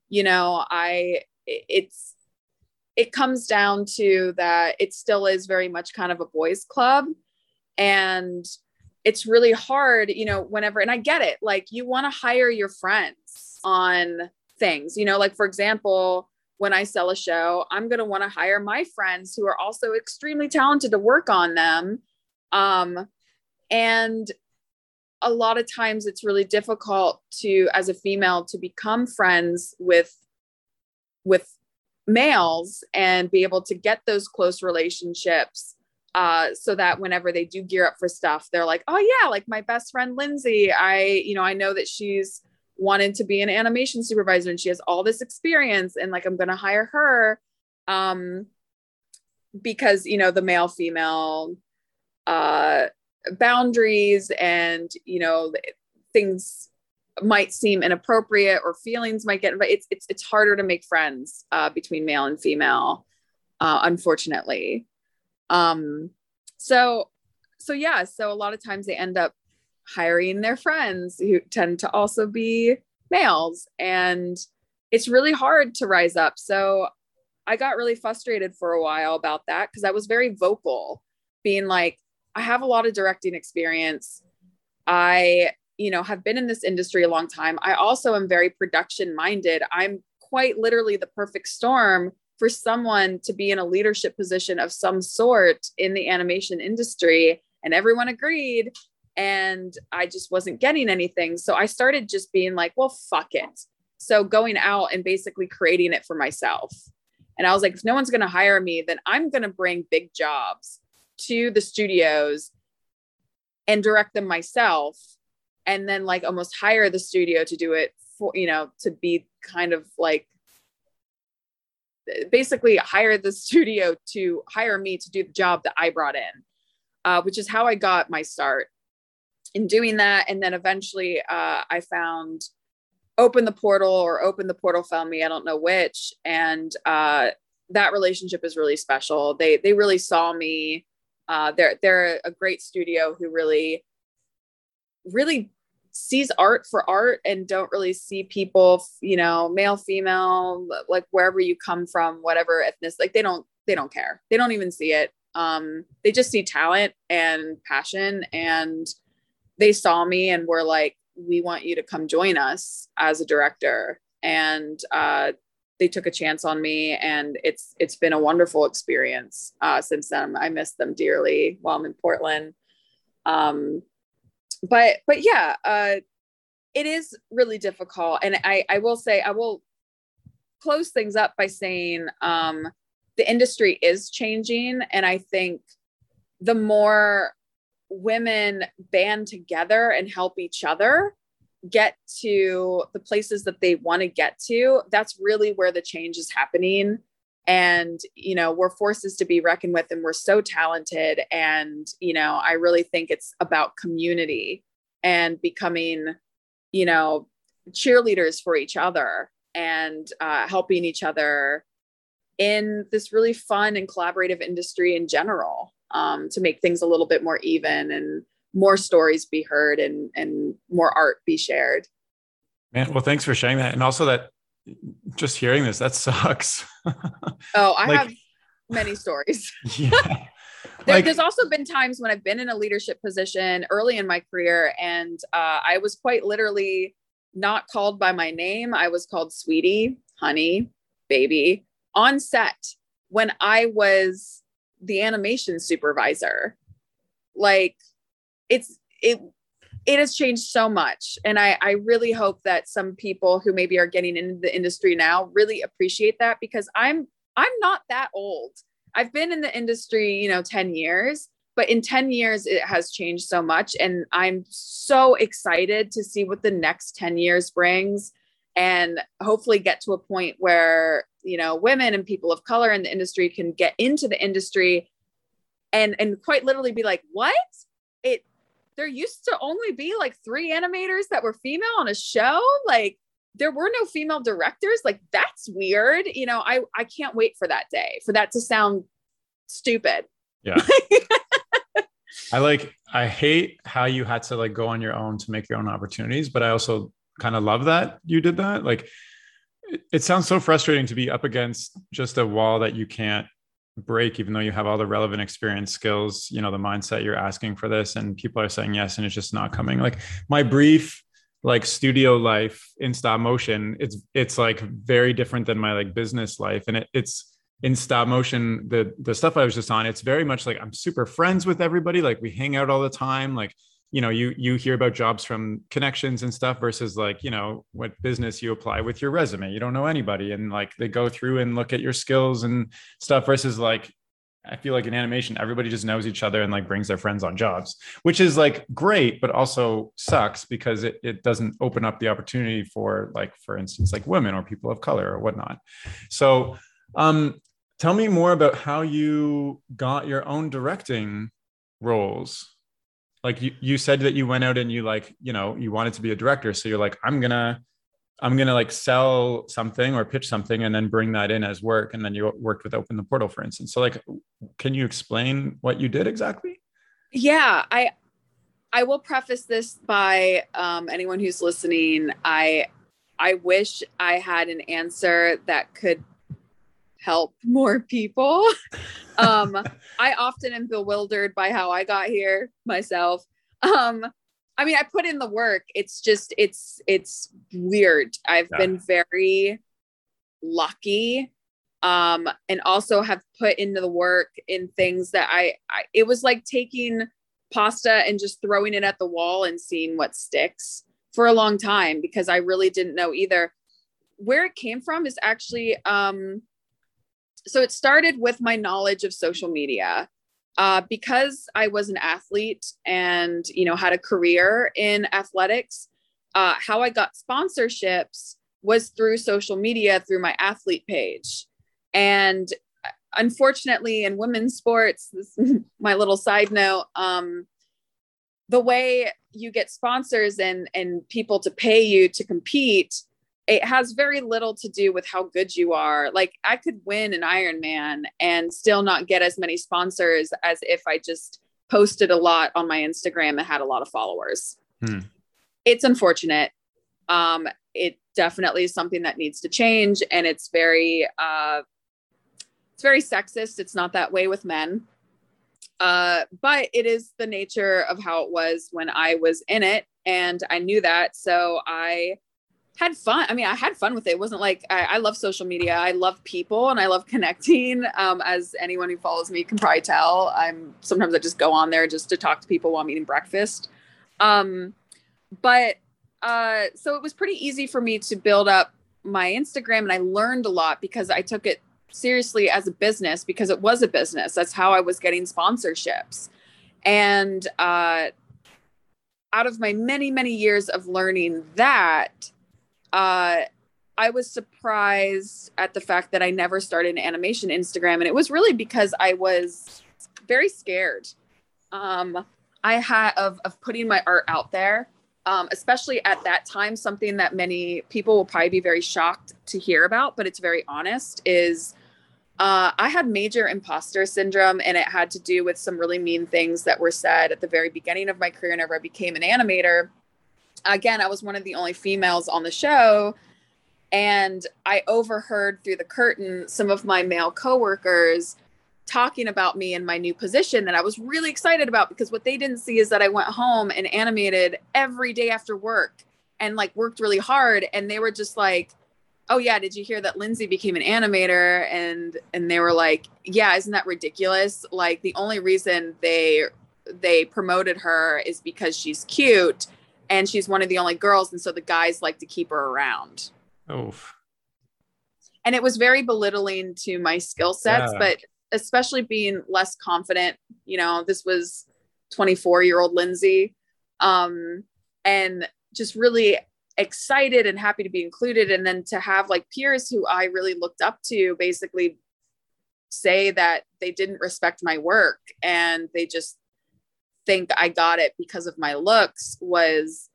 you know, I it's it comes down to that it still is very much kind of a boys club and it's really hard you know whenever and i get it like you want to hire your friends on things. You know, like for example, when I sell a show, I'm going to want to hire my friends who are also extremely talented to work on them. Um, and a lot of times it's really difficult to, as a female, to become friends with, with males and be able to get those close relationships uh, so that whenever they do gear up for stuff, they're like, oh yeah, like my best friend Lindsay, I, you know, I know that she's wanted to be an animation supervisor and she has all this experience and like I'm to hire her. Um because you know the male female uh boundaries and you know things might seem inappropriate or feelings might get but it's it's it's harder to make friends uh between male and female uh unfortunately um so so yeah so a lot of times they end up hiring their friends who tend to also be males. And it's really hard to rise up. So I got really frustrated for a while about that because I was very vocal, being like, I have a lot of directing experience. I, you know, have been in this industry a long time. I also am very production minded. I'm quite literally the perfect storm for someone to be in a leadership position of some sort in the animation industry. And everyone agreed and I just wasn't getting anything. So I started just being like, well, fuck it. So going out and basically creating it for myself. And I was like, if no one's going to hire me, then I'm going to bring big jobs to the studios and direct them myself. And then like almost hire the studio to do it for, you know, to be kind of like basically hire the studio to hire me to do the job that I brought in, uh, which is how I got my start in doing that and then eventually uh, i found open the portal or open the portal found me i don't know which and uh, that relationship is really special they they really saw me uh, they're they're a great studio who really really sees art for art and don't really see people you know male female like wherever you come from whatever ethnicity like they don't they don't care they don't even see it um they just see talent and passion and they saw me and were like, we want you to come join us as a director. And uh, they took a chance on me and it's it's been a wonderful experience uh, since then. I miss them dearly while I'm in Portland. Um, but but yeah, uh, it is really difficult. And I, I will say, I will close things up by saying um, the industry is changing. And I think the more women band together and help each other get to the places that they want to get to, that's really where the change is happening. And, you know, we're forces to be reckoned with and we're so talented. And, you know, I really think it's about community and becoming, you know, cheerleaders for each other and uh, helping each other in this really fun and collaborative industry in general um, to make things a little bit more even and more stories be heard and and more art be shared. Man, well, thanks for sharing that, and also that just hearing this that sucks. oh, I like, have many stories. Yeah. there, like, there's also been times when I've been in a leadership position early in my career, and uh, I was quite literally not called by my name. I was called sweetie, honey, baby on set when I was the animation supervisor. Like it's it it has changed so much. And I, I really hope that some people who maybe are getting into the industry now really appreciate that because i'm i'm not that old. I've been in the industry you know 10 years but in 10 years it has changed so much. And i'm so excited to see what the next 10 years brings and hopefully get to a point where you know women and people of color in the industry can get into the industry and and quite literally be like what there used to only be like three animators that were female on a show. Like there were no female directors. Like that's weird. You know i i can't wait for that day for that to sound stupid. Yeah. I like i hate how you had to like go on your own to make your own opportunities but i also kind of love that you did that. Like it, it sounds so frustrating to be up against just a wall that you can't break even though you have all the relevant experience skills you know the mindset you're asking for this and people are saying yes and it's just not coming. Like my brief like studio life in stop motion it's it's like very different than my like business life and it, it's in stop motion the the stuff i was just on it's very much like i'm super friends with everybody like we hang out all the time like you know you you hear about jobs from connections and stuff versus like you know what business you apply with your resume you don't know anybody and like they go through and look at your skills and stuff versus like I feel like in animation, everybody just knows each other and like brings their friends on jobs, which is like great, but also sucks because it, it doesn't open up the opportunity for like, for instance, like women or people of color or whatnot. So um, tell me more about how you got your own directing roles like you, you said that you went out and you like you know you wanted to be a director. So you're like i'm gonna i'm gonna like sell something or pitch something and then bring that in as work. And then you worked with open the portal for instance. So like can you explain what you did exactly? Yeah i i will preface this by um, anyone who's listening. I i wish i had an answer that could help more people. um, I often am bewildered by how I got here myself. Um, I mean, I put in the work. It's just, it's, it's weird. I've yeah. been very lucky. Um, and also have put into the work in things that I, I, it was like taking pasta and just throwing it at the wall and seeing what sticks for a long time because I really didn't know either. Where it came from is actually, um, so it started with my knowledge of social media. Uh, because i was an athlete and you know had a career in athletics uh, how i got sponsorships was through social media through my athlete page. And uh, unfortunately in women's sports this my little side note um, the way you get sponsors and and people to pay you to compete it has very little to do with how good you are. Like I could win an Ironman and still not get as many sponsors as if I just posted a lot on my Instagram and had a lot of followers. Hmm. It's unfortunate. Um, it definitely is something that needs to change, and it's very, uh, it's very sexist. It's not that way with men, uh, but it is the nature of how it was when I was in it, and I knew that. So I had fun. I mean, I had fun with it. It wasn't like I, I love social media. I love people and I love connecting. Um, as anyone who follows me can probably tell, I'm sometimes I just go on there just to talk to people while I'm eating breakfast. Um, but uh, so it was pretty easy for me to build up my Instagram and I learned a lot because I took it seriously as a business because it was a business. That's how I was getting sponsorships. And uh, out of my many, many years of learning that, uh, I was surprised at the fact that I never started an animation Instagram. And it was really because I was very scared um, I had of, of putting my art out there um, especially at that time, something that many people will probably be very shocked to hear about, but it's very honest, is uh, I had major imposter syndrome, and it had to do with some really mean things that were said at the very beginning of my career whenever I became an animator. Again, I was one of the only females on the show. And I overheard through the curtain some of my male coworkers talking about me in my new position that I was really excited about because what they didn't see is that I went home and animated every day after work and like worked really hard and they were just like oh yeah did you hear that Lindsay became an animator and and they were like yeah isn't that ridiculous like the only reason they they promoted her is because she's cute and she's one of the only girls and so the guys like to keep her around oh and it was very belittling to my skill sets yeah. but especially being less confident. You know, this was 24 year old Lindsay. Um, and just really excited and happy to be included. And then to have like peers who I really looked up to basically say that they didn't respect my work and they just think I got it because of my looks was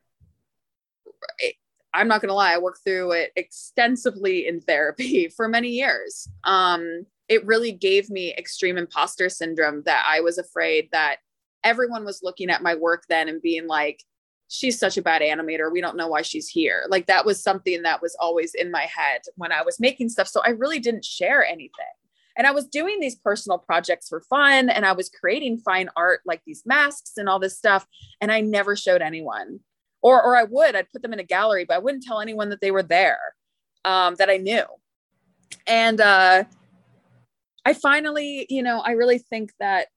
I'm not going to lie, I worked through it extensively in therapy for many years. Um, it really gave me extreme imposter syndrome that I was afraid that everyone was looking at my work then and being like, she's such a bad animator. We don't know why she's here. Like that was something that was always in my head when I was making stuff. So I really didn't share anything. And I was doing these personal projects for fun and I was creating fine art like these masks and all this stuff. And I never showed anyone. Or, or I would, I'd put them in a gallery, but I wouldn't tell anyone that they were there, um, that I knew. And uh, I finally, you know, I really think that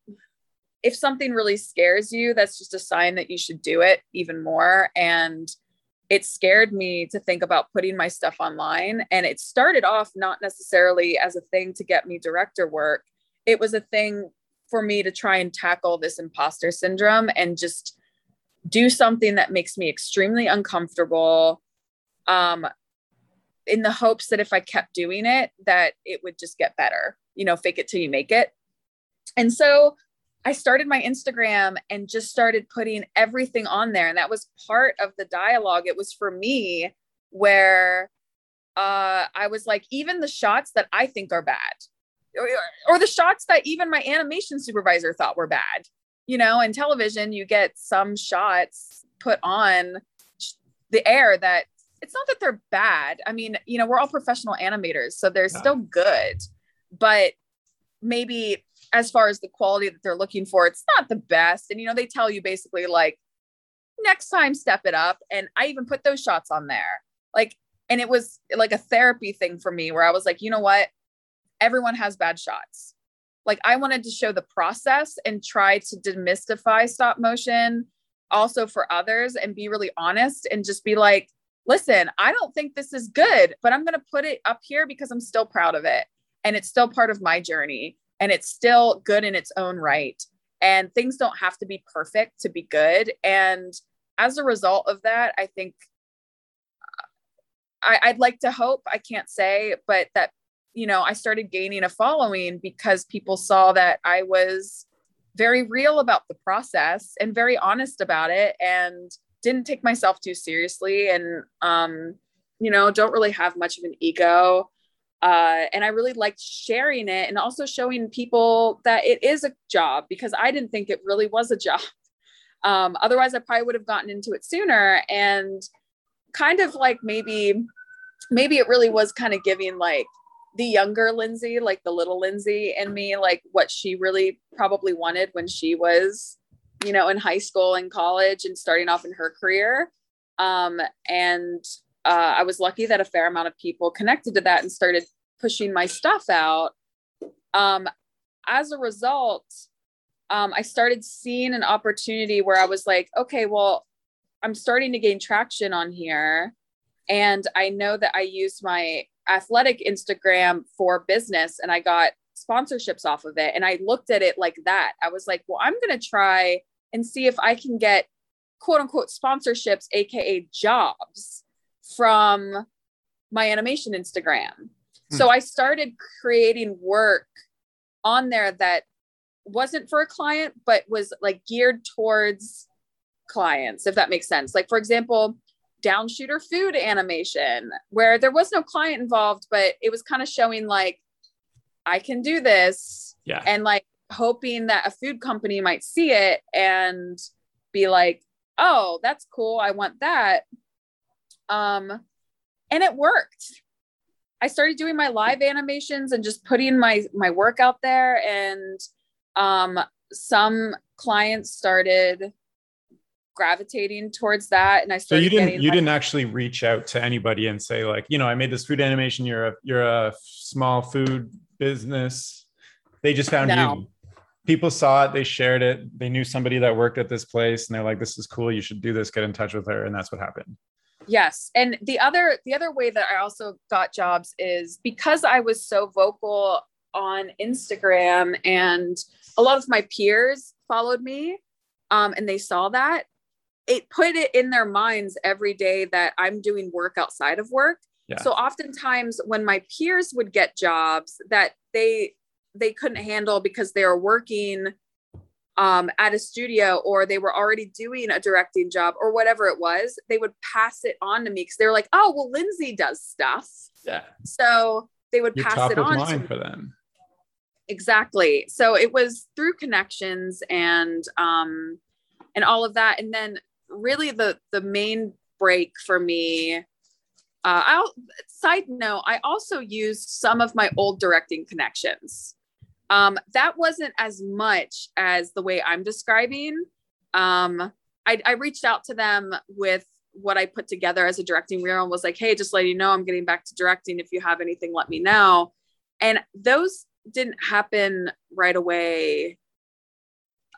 if something really scares you, that's just a sign that you should do it even more. And it scared me to think about putting my stuff online. And it started off not necessarily as a thing to get me director work, it was a thing for me to try and tackle this imposter syndrome and just do something that makes me extremely uncomfortable um, in the hopes that if I kept doing it, that it would just get better you know, fake it till you make it. And so I started my Instagram and just started putting everything on there. And that was part of the dialogue. It was for me where uh, I was like, even the shots that I think are bad, or, or the shots that even my animation supervisor thought were bad. You know, in television, you get some shots put on the air that it's not that they're bad. I mean, you know, we're all professional animators, so they're yeah. still good but maybe as far as the quality that they're looking for, it's not the best. And you know, they tell you basically like next time step it up. And I even put those shots on there. Like, and it was like a therapy thing for me where I was like, you know what? Everyone has bad shots. Like I wanted to show the process and try to demystify stop motion also for others and be really honest and just be like, listen, I don't think this is good, but I'm going to put it up here because I'm still proud of it and it's still part of my journey and it's still good in its own right. And things don't have to be perfect to be good. And as a result of that i think I, i'd like to hope i can't say but that you know i started gaining a following because people saw that i was very real about the process and very honest about it and didn't take myself too seriously. And um you know don't really have much of an ego uh, and I really liked sharing it and also showing people that it is a job because I didn't think it really was a job. Um, otherwise, I probably would have gotten into it sooner. And kind of like maybe, maybe it really was kind of giving like the younger Lindsay, like the little Lindsay in me, like what she really probably wanted when she was, you know, in high school and college and starting off in her career. Um, and uh, I was lucky that a fair amount of people connected to that and started pushing my stuff out. Um, as a result, um, I started seeing an opportunity where I was like, okay, well, I'm starting to gain traction on here. And I know that I used my athletic Instagram for business and I got sponsorships off of it. And I looked at it like that. I was like, well, I'm going to try and see if I can get quote unquote sponsorships, AKA jobs from my animation Instagram. Hmm. So I started creating work on there that wasn't for a client, but was like geared towards clients, if that makes sense. Like, for example, downshooter food animation, where there was no client involved, but it was kind of showing like, I can do this. Yeah. And like hoping that a food company might see it and be like, oh, that's cool. I want that. Um, and it worked. I started doing my live animations and just putting my my work out there and um some clients started gravitating towards that and I started So you didn't you didn't actually reach out to anybody and say like, you know, I made this food animation, you're a you're a small food business. They just found no. you. People saw it, they shared it, they knew somebody that worked at this place and they're like this is cool, you should do this, get in touch with her and that's what happened. Yes. And the other the other way that I also got jobs is because I was so vocal on Instagram and a lot of my peers followed me um, and they saw that it put it in their minds every day that I'm doing work outside of work. Yeah. So oftentimes when my peers would get jobs that they they couldn't handle because they were working um, at a studio or they were already doing a directing job or whatever it was, they would pass it on to me because they were like, "Oh, well, Lindsay does stuff." Yeah. So they would You're pass it on to me. for them. Exactly. So it was through connections and um, and all of that, and then really the the main break for me. Uh, I'll side note. I also used some of my old directing connections. Um, that wasn't as much as the way I'm describing. Um, I, I reached out to them with what I put together as a directing reel and was like, hey, just let you know I'm getting back to directing. If you have anything, let me know. And those didn't happen right away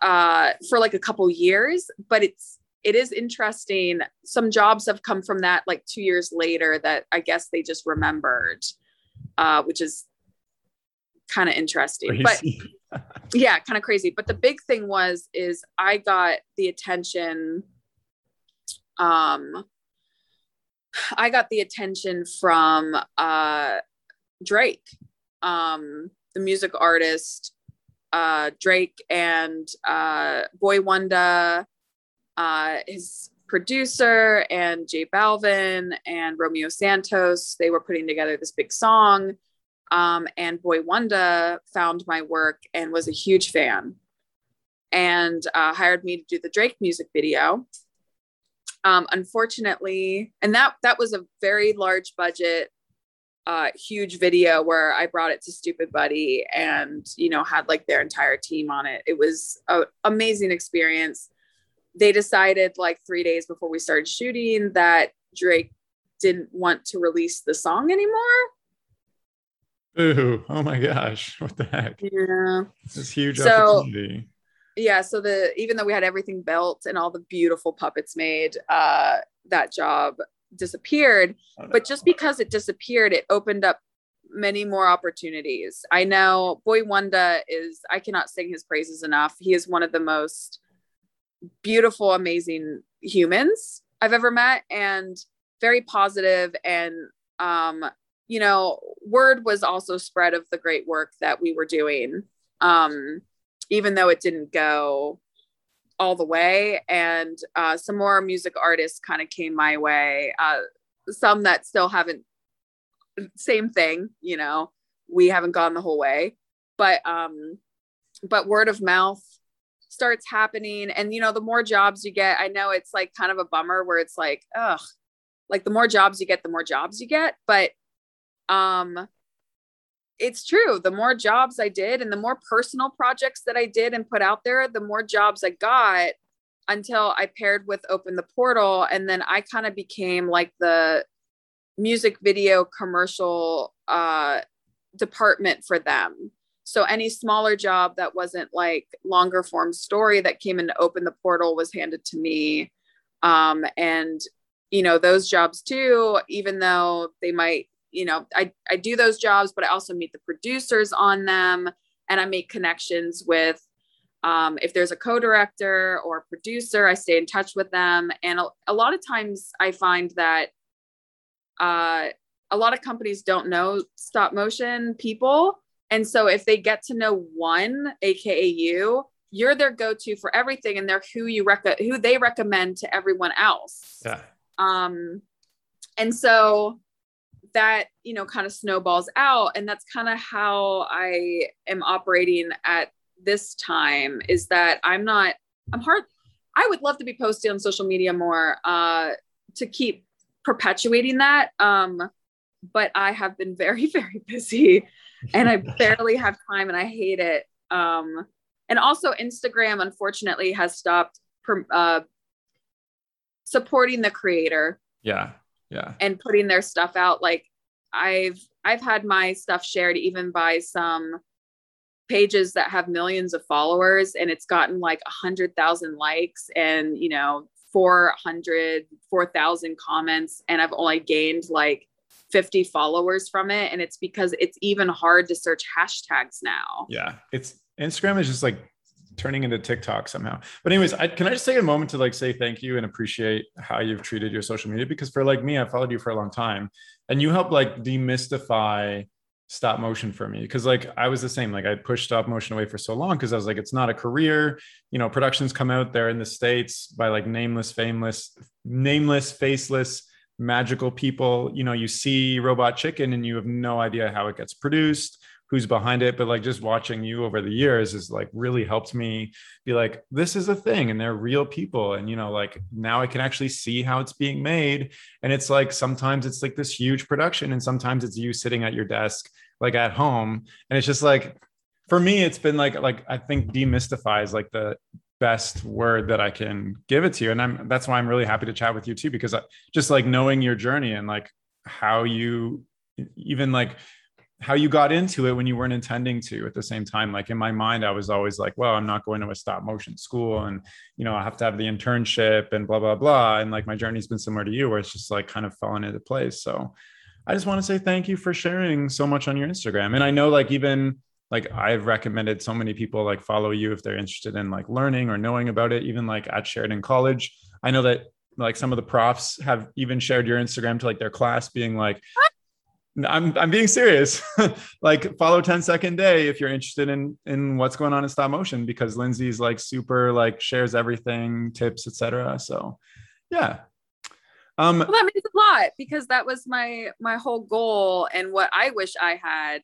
uh, for like a couple years, but it's it is interesting. Some jobs have come from that like two years later that I guess they just remembered, uh, which is kind of interesting. Crazy. But yeah, kind of crazy. But the big thing was is I got the attention um I got the attention from uh Drake, um the music artist uh Drake and uh Boi-1da uh his producer and J Balvin and Romeo Santos they were putting together this big song um, and Boi-1da found my work and was a huge fan and uh, hired me to do the Drake music video. Um, unfortunately, and that that was a very large budget, uh, huge video where I brought it to Stoopid Buddy and you know had like their entire team on it. It was an amazing experience. They decided like three days before we started shooting that Drake didn't want to release the song anymore Ooh, oh my gosh. What the heck? Yeah. This huge so, opportunity. Yeah. So the even though we had everything built and all the beautiful puppets made, uh, that job disappeared. Oh, no. But just because it disappeared, it opened up many more opportunities. I know Boi-1da is I cannot sing his praises enough. He is one of the most beautiful, amazing humans I've ever met and very positive and um you know, word was also spread of the great work that we were doing, um, even though it didn't go all the way. And uh, some more music artists kind of came my way, uh, some that still haven't, same thing, you know, we haven't gone the whole way. But, um, but word of mouth starts happening. And, you know, the more jobs you get, I know it's like kind of a bummer where it's like, ugh, like the more jobs you get, the more jobs you get. But um it's true. The more jobs i did and the more personal projects that i did and put out there the more jobs i got until i paired with open the portal. And then i kind of became like the music video commercial uh department for them. So any smaller job that wasn't like longer form story that came into open the portal was handed to me. Um, and you know, those jobs too, even though they might, you know, I, I do those jobs, but I also meet the producers on them and I make connections with um, if there's a co-director or a producer, I stay in touch with them. And a, a lot of times I find that uh, a lot of companies don't know stop motion people. And so if they get to know one, aka you, you're their go-to for everything and they're who you rec- who they recommend to everyone else. Yeah. Um, and so that you know kind of snowballs out. And that's kind of how i am operating at this time is that i'm not i'm hard i would love to be posting on social media more uh to keep perpetuating that um but i have been very very busy and i barely have time and i hate it. Um and also instagram unfortunately has stopped per, uh supporting the creator. Yeah yeah. and putting their stuff out. Like i've i've had my stuff shared even by some pages that have millions of followers and it's gotten like a hundred thousand likes and you know 400 4000 comments and i've only gained like 50 followers from it and it's because it's even hard to search hashtags now. Yeah. It's instagram is just like turning into TikTok somehow. But anyways, I, can I just take a moment to like say thank you and appreciate how you've treated your social media? Because for like me, I followed you for a long time, and you helped like demystify stop motion for me because like I was the same. Like I pushed stop motion away for so long because I was like, it's not a career. You know, productions come out there in the states by like nameless, fameless, nameless, faceless magical people you know you see robot chicken and you have no idea how it gets produced who's behind it but like just watching you over the years is like really helped me be like this is a thing and they're real people. And you know like now i can actually see how it's being made. And it's like sometimes it's like this huge production and sometimes it's you sitting at your desk like at home. And it's just like for me it's been like like i think demystifies like the best word that i can give it to you. And i'm that's why i'm really happy to chat with you too because I, just like knowing your journey and like how you even like how you got into it when you weren't intending to at the same time. Like in my mind i was always like well i'm not going to a stop motion school and you know i have to have the internship and blah blah blah. And like my journey's been similar to you where it's just like kind of fallen into place. So i just want to say thank you for sharing so much on your instagram. And i know like even like i've recommended so many people like follow you if they're interested in like learning or knowing about it even like at sheridan college. I know that like some of the profs have even shared your instagram to like their class being like I'm I'm being serious. like follow 10 second day if you're interested in in what's going on in stop motion because Lindsay's like super like shares everything, tips, etc. So yeah. Um well, that means a lot because that was my my whole goal and what I wish I had.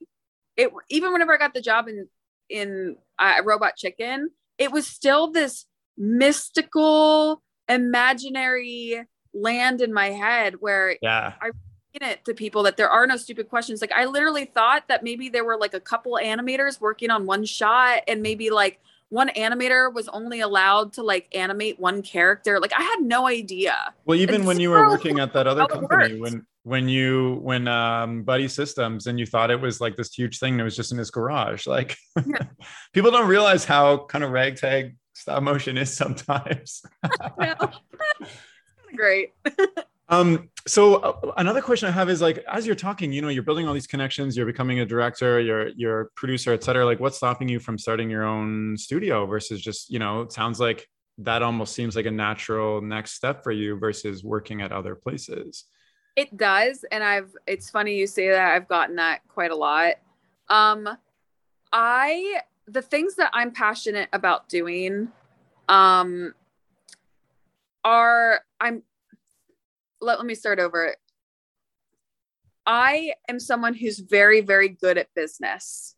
It even whenever I got the job in in uh, Robot Chicken, it was still this mystical imaginary land in my head where yeah I it to people that there are no stupid questions. Like I literally thought that maybe there were like a couple animators working on one shot and maybe like one animator was only allowed to like animate one character. Like I had no idea. Well, even and when so you were working at that other company, when when you when um buddy systems and you thought it was like this huge thing that was just in his garage like yeah. people don't realize how kind of ragtag stop motion is sometimes great Um, so uh, another question I have is like, as you're talking, you know, you're building all these connections, you're becoming a director, you're, you're a producer, et cetera. Like what's stopping you from starting your own studio versus just, you know, it sounds like that almost seems like a natural next step for you versus working at other places. It does. And I've, it's funny you say that I've gotten that quite a lot. Um, I, the things that I'm passionate about doing, um, are I'm let, let me start over. I am someone who's very, very good at business,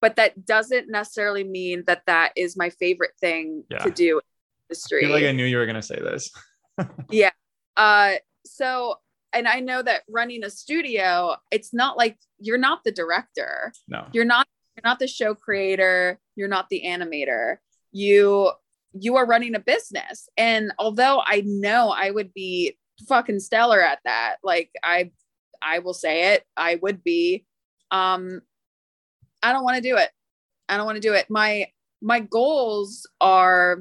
but that doesn't necessarily mean that that is my favorite thing yeah. to do in industry. I feel like I knew you were going to say this. yeah. Uh, so, and I know that running a studio, it's not like you're not the director. No. You're not you're not the show creator, you're not the animator. You you are running a business. And although I know I would be fucking stellar at that. Like I I will say it, I would be. Um I don't want to do it. I don't want to do it. My my goals are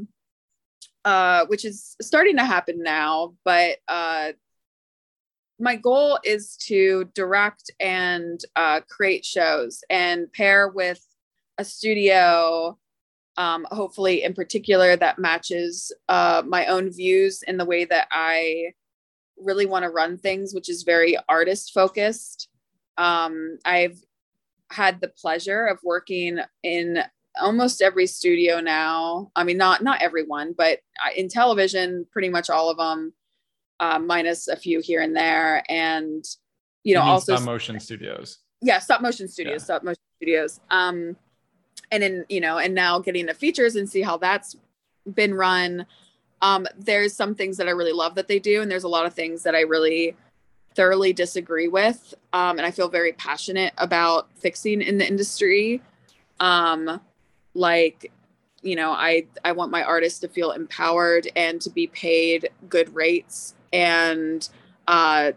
uh, which is starting to happen now. But uh, my goal is to direct and uh, create shows and pair with a studio, um, hopefully in particular that matches uh, my own views in the way that I really want to run things, which is very artist focused. Um, I've had the pleasure of working in almost every studio now. I mean, not not everyone, but in television, pretty much all of them, uh, minus a few here and there. And you know, you also stop motion studios. Yeah, stop motion studios, yeah. stop motion studios. Um, and in you know, and now getting the features and see how that's been run. Um, there's some things that I really love that they do, and there's a lot of things that I really thoroughly disagree with. Um, and I feel very passionate about fixing in the industry. Um, like you know i i want my artists to feel empowered and to be paid good rates and uh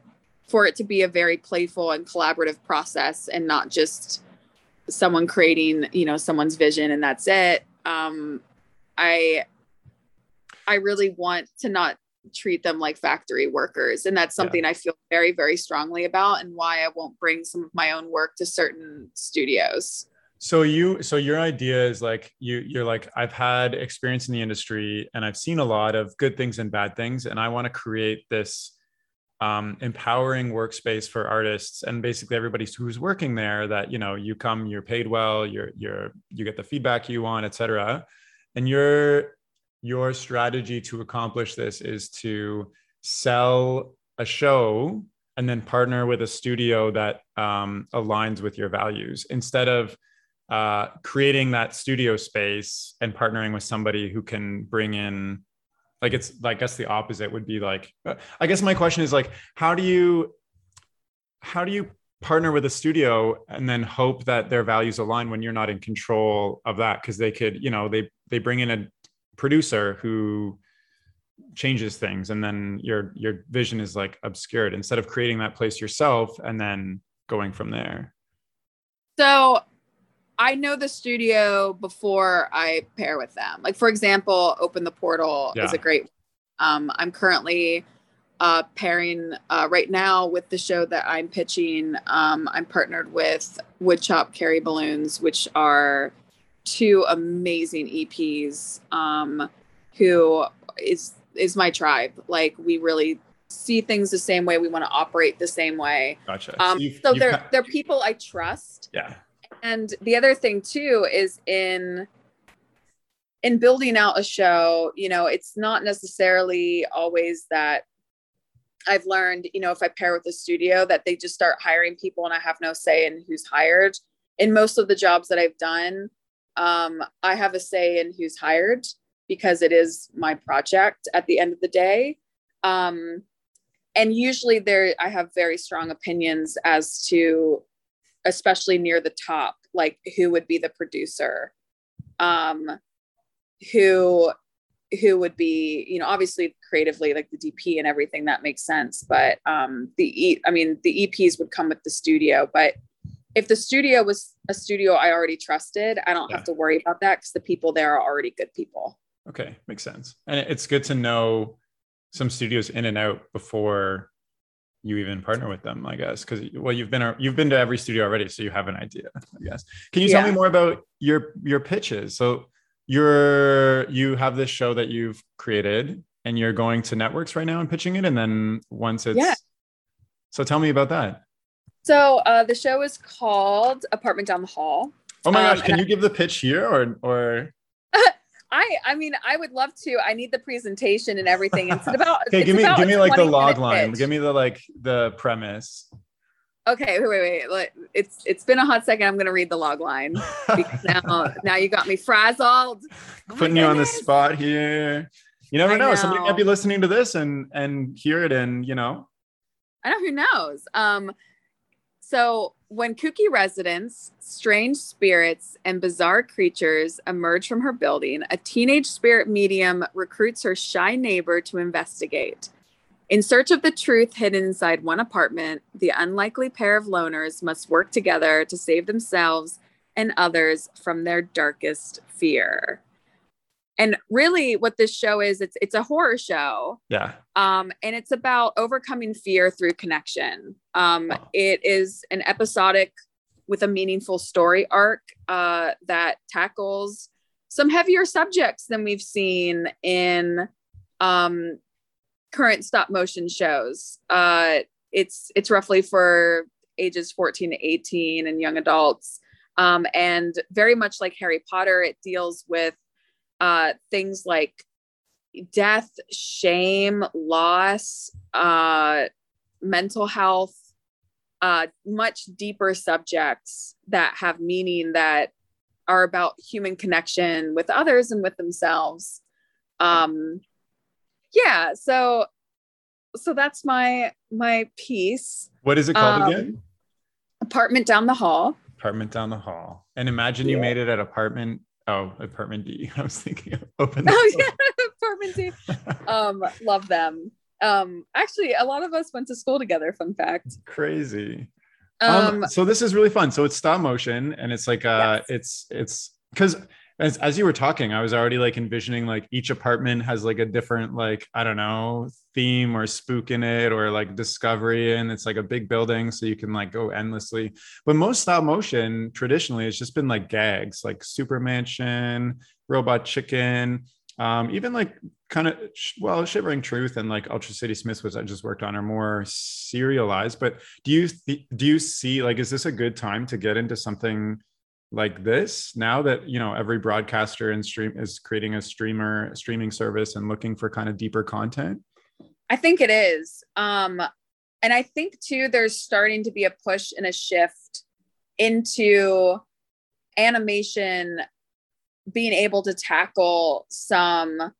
for it to be a very playful and collaborative process and not just someone creating you know someone's vision and that's it um i i really want to not treat them like factory workers. And that's something yeah. i feel very very strongly about and why i won't bring some of my own work to certain studios. So you so your idea is like you you're like I've had experience in the industry and I've seen a lot of good things and bad things and I want to create this um, empowering workspace for artists and basically everybody who's working there that you know you come you're paid well you're you're you get the feedback you want etc and your your strategy to accomplish this is to sell a show and then partner with a studio that um, aligns with your values instead of uh, creating that studio space and partnering with somebody who can bring in like it's like, I guess the opposite would be like I guess my question is like how do you how do you partner with a studio and then hope that their values align when you're not in control of that? Because they could you know they they bring in a producer who changes things and then your your vision is like obscured instead of creating that place yourself and then going from there so I know the studio before I pair with them. Like for example, Open the Portal yeah. is a great. Um, I'm currently uh, pairing uh, right now with the show that I'm pitching. Um, I'm partnered with Woodchop Carry Balloons, which are two amazing EPs. Um, who is is my tribe? Like we really see things the same way. We want to operate the same way. Gotcha. Um, so, so they're they're people I trust. Yeah and the other thing too is in in building out a show you know it's not necessarily always that i've learned you know if i pair with a studio that they just start hiring people and i have no say in who's hired in most of the jobs that i've done um, i have a say in who's hired because it is my project at the end of the day um, and usually there i have very strong opinions as to especially near the top, like who would be the producer, um, who who would be, you know, obviously creatively like the DP and everything that makes sense. But um, the E, I mean, the EPs would come with the studio, but if the studio was a studio I already trusted, I don't yeah. have to worry about that because the people there are already good people. Okay, makes sense. And it's good to know some studios in and out before you even partner with them i guess because well you've been you've been to every studio already so you have an idea i guess can you yeah. tell me more about your your pitches so you're you have this show that you've created and you're going to networks right now and pitching it and then once it's yeah. so tell me about that so uh, the show is called apartment down the hall oh my um, gosh can you I- give the pitch here or or I I mean I would love to. I need the presentation and everything. It's about Okay, give me give me like the log line. Pitch. Give me the like the premise. Okay, wait, wait, wait. It's it's been a hot second. I'm gonna read the log line because now now you got me frazzled. Oh Putting you on the spot here. You never know. know. Somebody might be listening to this and and hear it and you know. I know who knows. Um so, when kooky residents, strange spirits, and bizarre creatures emerge from her building, a teenage spirit medium recruits her shy neighbor to investigate. In search of the truth hidden inside one apartment, the unlikely pair of loners must work together to save themselves and others from their darkest fear. And really what this show is it's it's a horror show Yeah. um and it's about overcoming fear through connection um Wow. it is an episodic with a meaningful story arc uh that tackles some heavier subjects than we've seen in um current stop motion shows uh it's it's roughly for ages 14 to 18 and young adults um and very much like harry potter it deals with uh things like death shame loss uh mental health uh much deeper subjects that have meaning that are about human connection with others and with themselves um yeah so so that's my my piece What is it called Um, again? apartment down the hall Apartment down the hall. And imagine you made it at apartment. Oh, apartment D. I was thinking of open. oh yeah apartment D. um love them um actually a lot of us went to school together fun fact Crazy. um, um, so this is really fun so it's stop motion and it's like uh Yes. it's it's because as, as you were talking i was already like envisioning like each apartment has like a different like i don't know theme or spook in it or like discovery and it's like a big building so you can like go endlessly. But most stop motion traditionally has just been like gags like super mansion robot chicken um even like kind of well shivering truth and like ultra city smiths which i just worked on are more serialized. But do you th- do you see like is this a good time to get into something like this now that you know every broadcaster and stream is creating a streamer streaming service and looking for kind of deeper content? I think it is. Um, and I think too, there's starting to be a push and a shift into animation being able to tackle some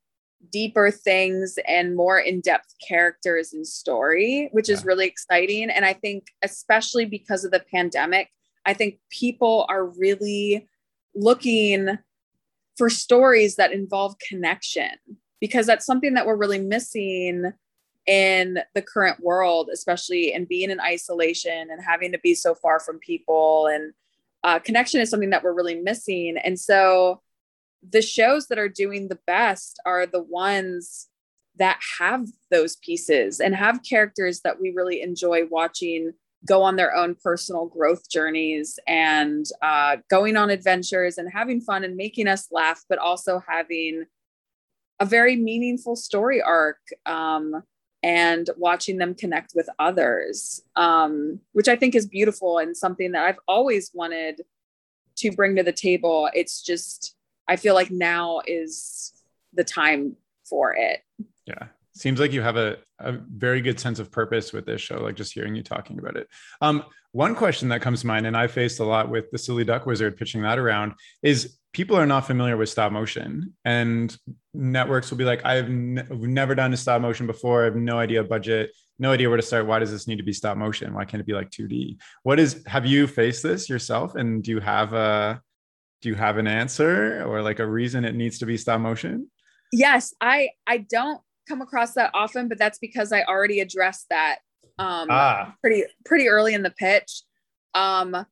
deeper things and more in-depth characters and story which is really exciting. And i think especially because of the pandemic i think people are really looking for stories that involve connection because that's something that we're really missing in the current world, especially in being in isolation and having to be so far from people. And uh, connection is something that we're really missing. And so the shows that are doing the best are the ones that have those pieces and have characters that we really enjoy watching go on their own personal growth journeys and uh, going on adventures and having fun and making us laugh, but also having a very meaningful story arc um, and watching them connect with others, um, which I think is beautiful and something that I've always wanted to bring to the table. It's just, I feel like now is the time for it. yeah seems like you have a, a very good sense of purpose with this show like just hearing you talking about it. Um one question that comes to mind and i faced a lot with the silly duck wizard pitching that around is people are not familiar with stop motion and networks will be like i've ne- never done a stop motion before. I have no idea budget no idea where to start. Why does this need to be stop motion? Why can't it be like 2d what is have you faced this yourself? And do you have a do you have an answer or like a reason it needs to be stop motion? Yes, I I don't come across that often, but that's because I already addressed that um, ah pretty pretty early in the pitch. Um,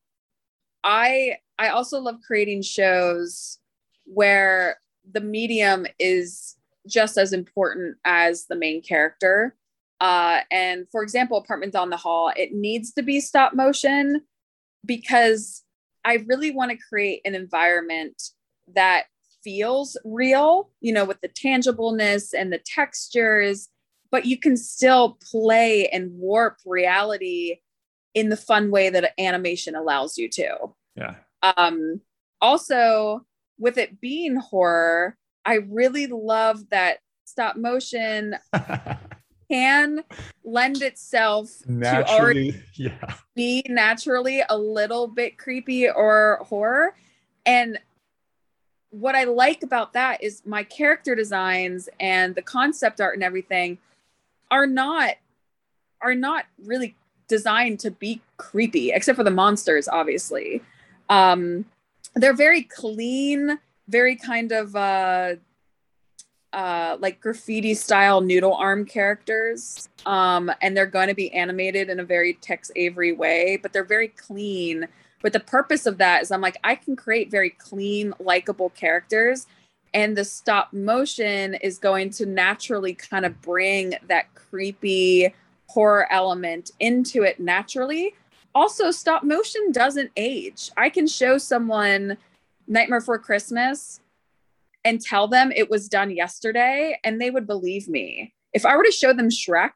I I also love creating shows where the medium is just as important as the main character. Uh, and for example, Apartment Down the Hall, it needs to be stop motion because I really want to create an environment that feels real, you know, with the tangibleness and the textures, but you can still play and warp reality in the fun way that animation allows you to. yeah Um, also, with it being horror, I really love that stop motion can lend itself to already naturally yeah be naturally a little bit creepy or horror. And what I like about that is my character designs and the concept art and everything are not are not really designed to be creepy, except for the monsters, obviously. Um, they're very clean, very kind of uh, uh, like graffiti style noodle arm characters. Um, and they're going to be animated in a very Tex Avery way, but they're very clean. But the purpose of that is I'm like, I can create very clean, likable characters and the stop motion is going to naturally kind of bring that creepy horror element into it naturally. Also, stop motion doesn't age. I can show someone Nightmare Before Christmas and tell them it was done yesterday, and they would believe me. If I were to show them Shrek,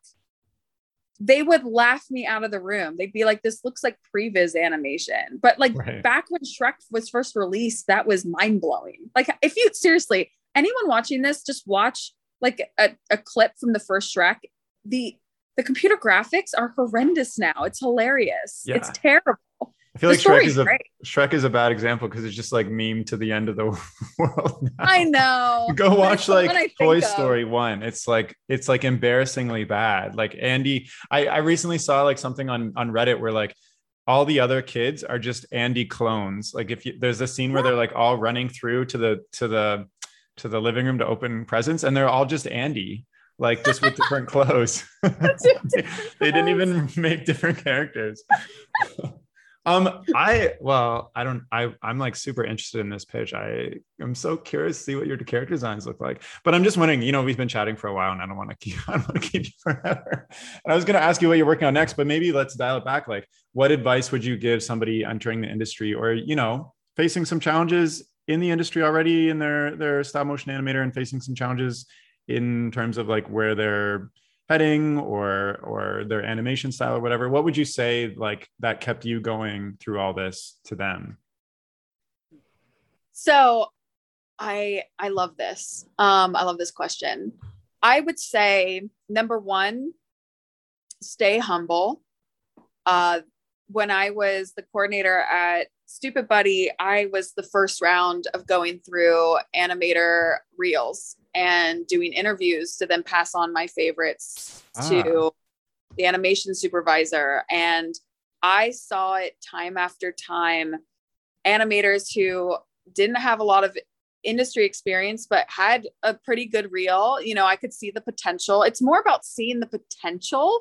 they would laugh me out of the room. They'd be like, this looks like previs animation. But like right. back when Shrek was first released, that was mind blowing. Like, if you seriously, anyone watching this, just watch like a, a clip from the first Shrek. The the computer graphics are horrendous now. It's hilarious. Yeah. It's terrible. I feel the like Shrek is a Shrek is a bad example because it's just like meme to the end of the world. Now. I know. Go watch like Toy Story one. It's like it's like embarrassingly bad. Like Andy, I I recently saw like something on on Reddit where like all the other kids are just Andy clones. Like if you, there's a scene where they're like all running through to the to the to the living room to open presents, and they're all just Andy like just with different clothes. they didn't even make different characters. Um, I well, I don't. I I'm like super interested in this pitch. I I'm so curious to see what your character designs look like. But I'm just wondering. You know, we've been chatting for a while, and I don't want to keep. I don't want to keep you forever. And I was going to ask you what you're working on next, but maybe let's dial it back. Like, what advice would you give somebody entering the industry, or you know, facing some challenges in the industry already in their their stop motion animator and facing some challenges in terms of like where they're heading or or their animation style or whatever what would you say like that kept you going through all this to them? So i i love this. Um i love this question. I would say number one stay humble. Uh when i was the coordinator at Stoopid Buddy i was the first round of going through animator reels and doing interviews to then pass on my favorites ah. to the animation supervisor. And I saw it time after time. Animators who didn't have a lot of industry experience, but had a pretty good reel. You know, I could see the potential. It's more about seeing the potential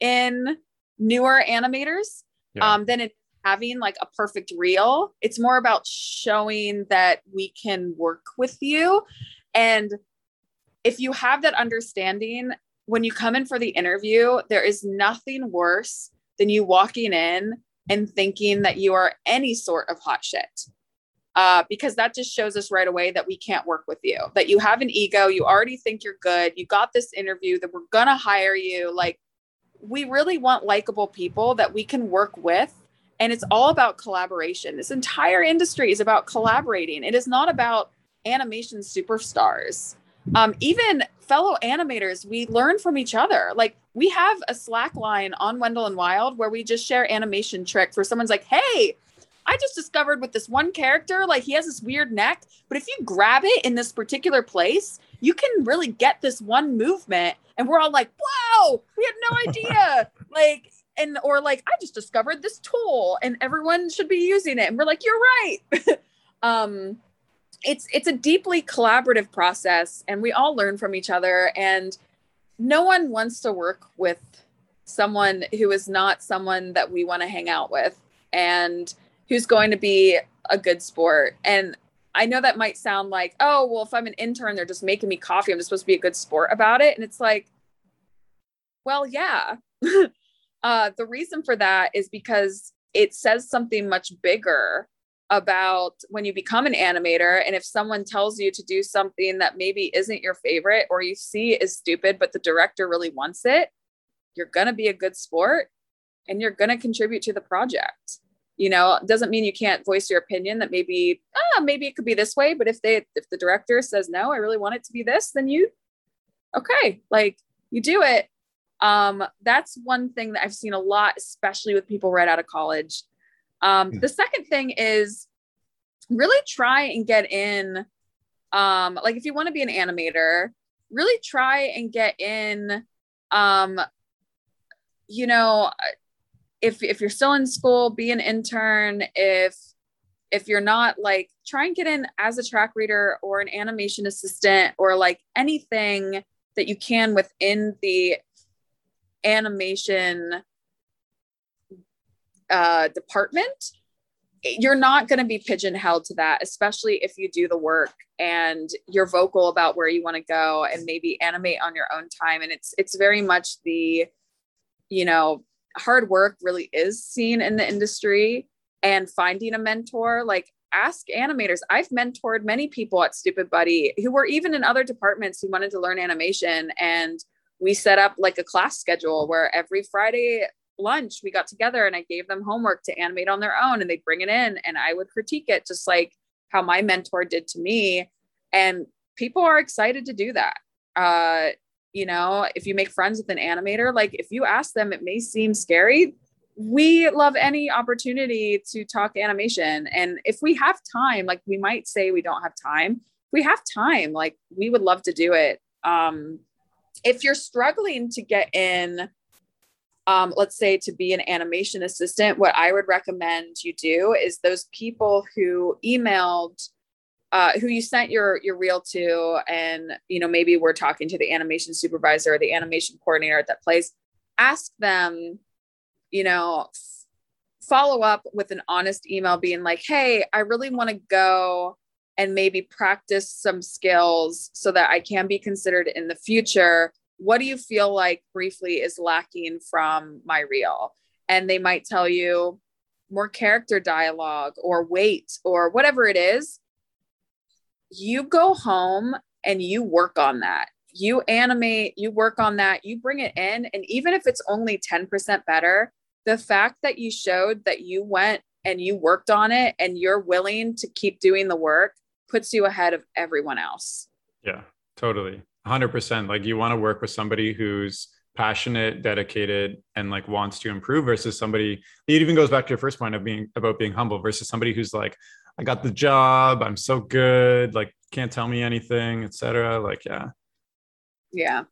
in newer animators yeah. um, than in having like a perfect reel. It's more about showing that we can work with you. And if you have that understanding, when you come in for the interview, there is nothing worse than you walking in and thinking that you are any sort of hot shit. Uh, because that just shows us right away that we can't work with you, that you have an ego, you already think you're good, you got this interview, that we're gonna hire you. Like, we really want likable people that we can work with. And it's all about collaboration. This entire industry is about collaborating, it is not about animation superstars. Um, even fellow animators, we learn from each other. Like we have a Slack line on Wendell and Wild where we just share animation tricks where someone's like, hey, I just discovered with this one character, like he has this weird neck, but if you grab it in this particular place, you can really get this one movement. And we're all like, wow, we had no idea. like, and or like, I just discovered this tool and everyone should be using it. And we're like, you're right. um, it's it's a deeply collaborative process and we all learn from each other and no one wants to work with someone who is not someone that we want to hang out with and who's going to be a good sport and i know that might sound like oh well if i'm an intern they're just making me coffee i'm just supposed to be a good sport about it and it's like well yeah uh, the reason for that is because it says something much bigger about when you become an animator and if someone tells you to do something that maybe isn't your favorite or you see is stupid but the director really wants it you're going to be a good sport and you're going to contribute to the project. You know doesn't mean you can't voice your opinion that maybe ah maybe it could be this way but if they if the director says no i really want it to be this then you okay like you do it um that's one thing that i've seen a lot especially with people right out of college um, hmm. the second thing is really try and get in, um, like if you want to be an animator, really try and get in, um, you know, if if you're still in school, be an intern. If if you're not like try and get in as a track reader or an animation assistant or like anything that you can within the animation uh, department you're not going to be pigeonholed to that, especially if you do the work and you're vocal about where you want to go and maybe animate on your own time. And it's it's very much the, you know, hard work really is seen in the industry and finding a mentor. Like ask animators. I've mentored many people at Stoopid Buddy who were even in other departments who wanted to learn animation. And we set up like a class schedule where every Friday lunch we got together and I gave them homework to animate on their own and they'd bring it in and I would critique it just like how my mentor did to me. And people are excited to do that. Uh, you know, if you make friends with an animator, like if you ask them, it may seem scary. We love any opportunity to talk animation. And if we have time, like we might say we don't have time, if we have time, like we would love to do it. Um, if you're struggling to get in um, let's say to be an animation assistant, what I would recommend you do is those people who emailed, uh, who you sent your your reel to, and you know maybe we're talking to the animation supervisor or the animation coordinator at that place. Ask them, you know, follow up with an honest email, being like, "Hey, I really want to go." And maybe practice some skills so that I can be considered in the future what do you feel like briefly is lacking from my reel? And they might tell you more character dialogue or weight or whatever it is. You go home and you work on that. You animate, you work on that, you bring it in. And even if it's only 10% better, the fact that you showed that you went and you worked on it and you're willing to keep doing the work puts you ahead of everyone else. Yeah, totally. 100% like you want to work with somebody who's passionate dedicated and like wants to improve versus somebody it even goes back to your first point of being about being humble versus somebody who's like i got the job i'm so good like can't tell me anything etc like yeah yeah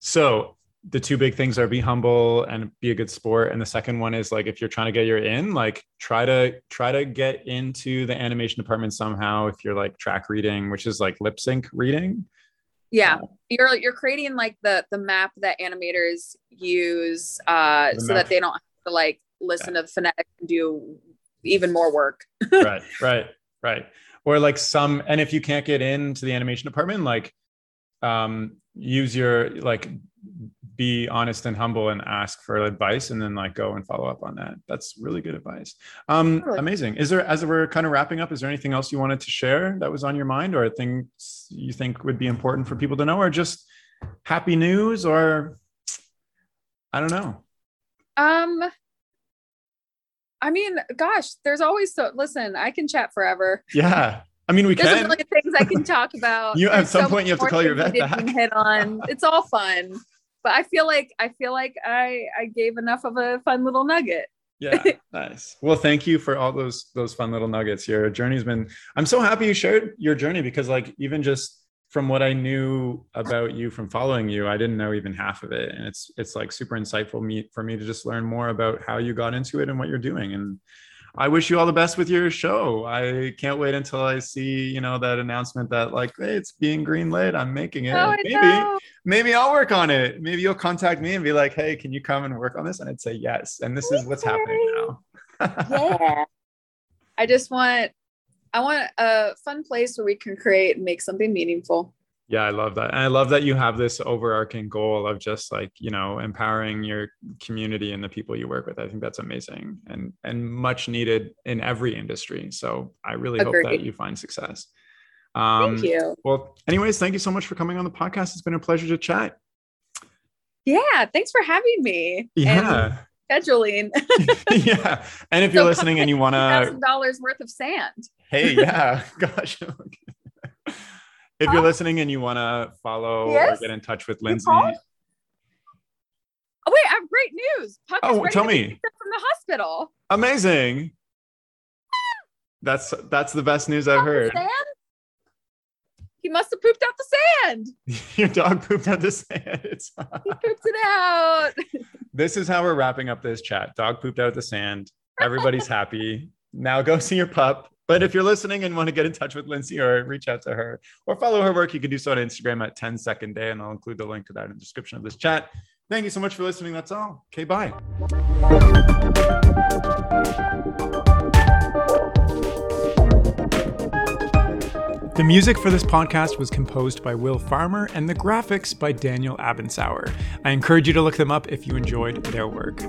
so the two big things are be humble and be a good sport. And the second one is like if you're trying to get your in like try to try to get into the animation department somehow if you're like track reading which is like lip sync reading. Yeah. You're you're creating like the the map that animators use uh so that they don't have to like listen yeah. to the phonetics and do even more work. Right right right. Or like some and if you can't get into the animation department like um use your like be honest and humble and ask for advice and then like go and follow up on that that's really good advice um amazing is there as we're kind of wrapping up is there anything else you wanted to share that was on your mind or things you think would be important for people to know or just happy news or i don't know um i mean gosh there's always so listen i can chat forever yeah I mean, we There's can. a million things I can talk about. you at some so point you have to call your vet back. Hit on. It's all fun but I feel like I feel like I I gave enough of a fun little nugget. yeah, nice. Well, thank you for all those those fun little nuggets. Your journey's been. I'm so happy you shared your journey because, like, even just from what I knew about you from following you, I didn't know even half of it, and it's it's like super insightful me for me to just learn more about how you got into it and what you're doing. And I wish you all the best with your show. I can't wait until I see, you know, that announcement that like, hey, it's being greenlit. I'm making it. Oh, maybe, maybe I'll work on it. Maybe you'll contact me and be like, hey, can you come and work on this? And I'd say yes. And this is what's happening now. yeah. I just want I want a fun place where we can create and make something meaningful. Yeah, I love that. And I love that you have this overarching goal of just like, you know, empowering your community and the people you work with. I think that's amazing and and much needed in every industry. So I really Agreed. hope that you find success. Um, thank you. Well, anyways, thank you so much for coming on the podcast. It's been a pleasure to chat. Yeah, thanks for having me. Yeah. scheduling. yeah. And if so you're listening and you want to dollars worth of sand. Hey, yeah. Gosh if you're ah. listening and you want to follow yes? or get in touch with Lindsay. Oh, wait, I have great news. Puck oh, tell me. From the hospital. Amazing. That's that's the best news I've heard. He must have pooped out the sand. Your dog pooped out the sand. It's he pooped it out. this is how we're wrapping up this chat. Dog pooped out the sand. Everybody's happy. Now go see your pup. But if you're listening and want to get in touch with Lindsay or reach out to her or follow her work, you can do so on Instagram at 10 second day. And I'll include the link to that in the description of this chat. Thank you so much for listening. That's all. Okay, bye. The music for this podcast was composed by Will Farmer and the graphics by Daniel Abensauer. I encourage you to look them up if you enjoyed their work.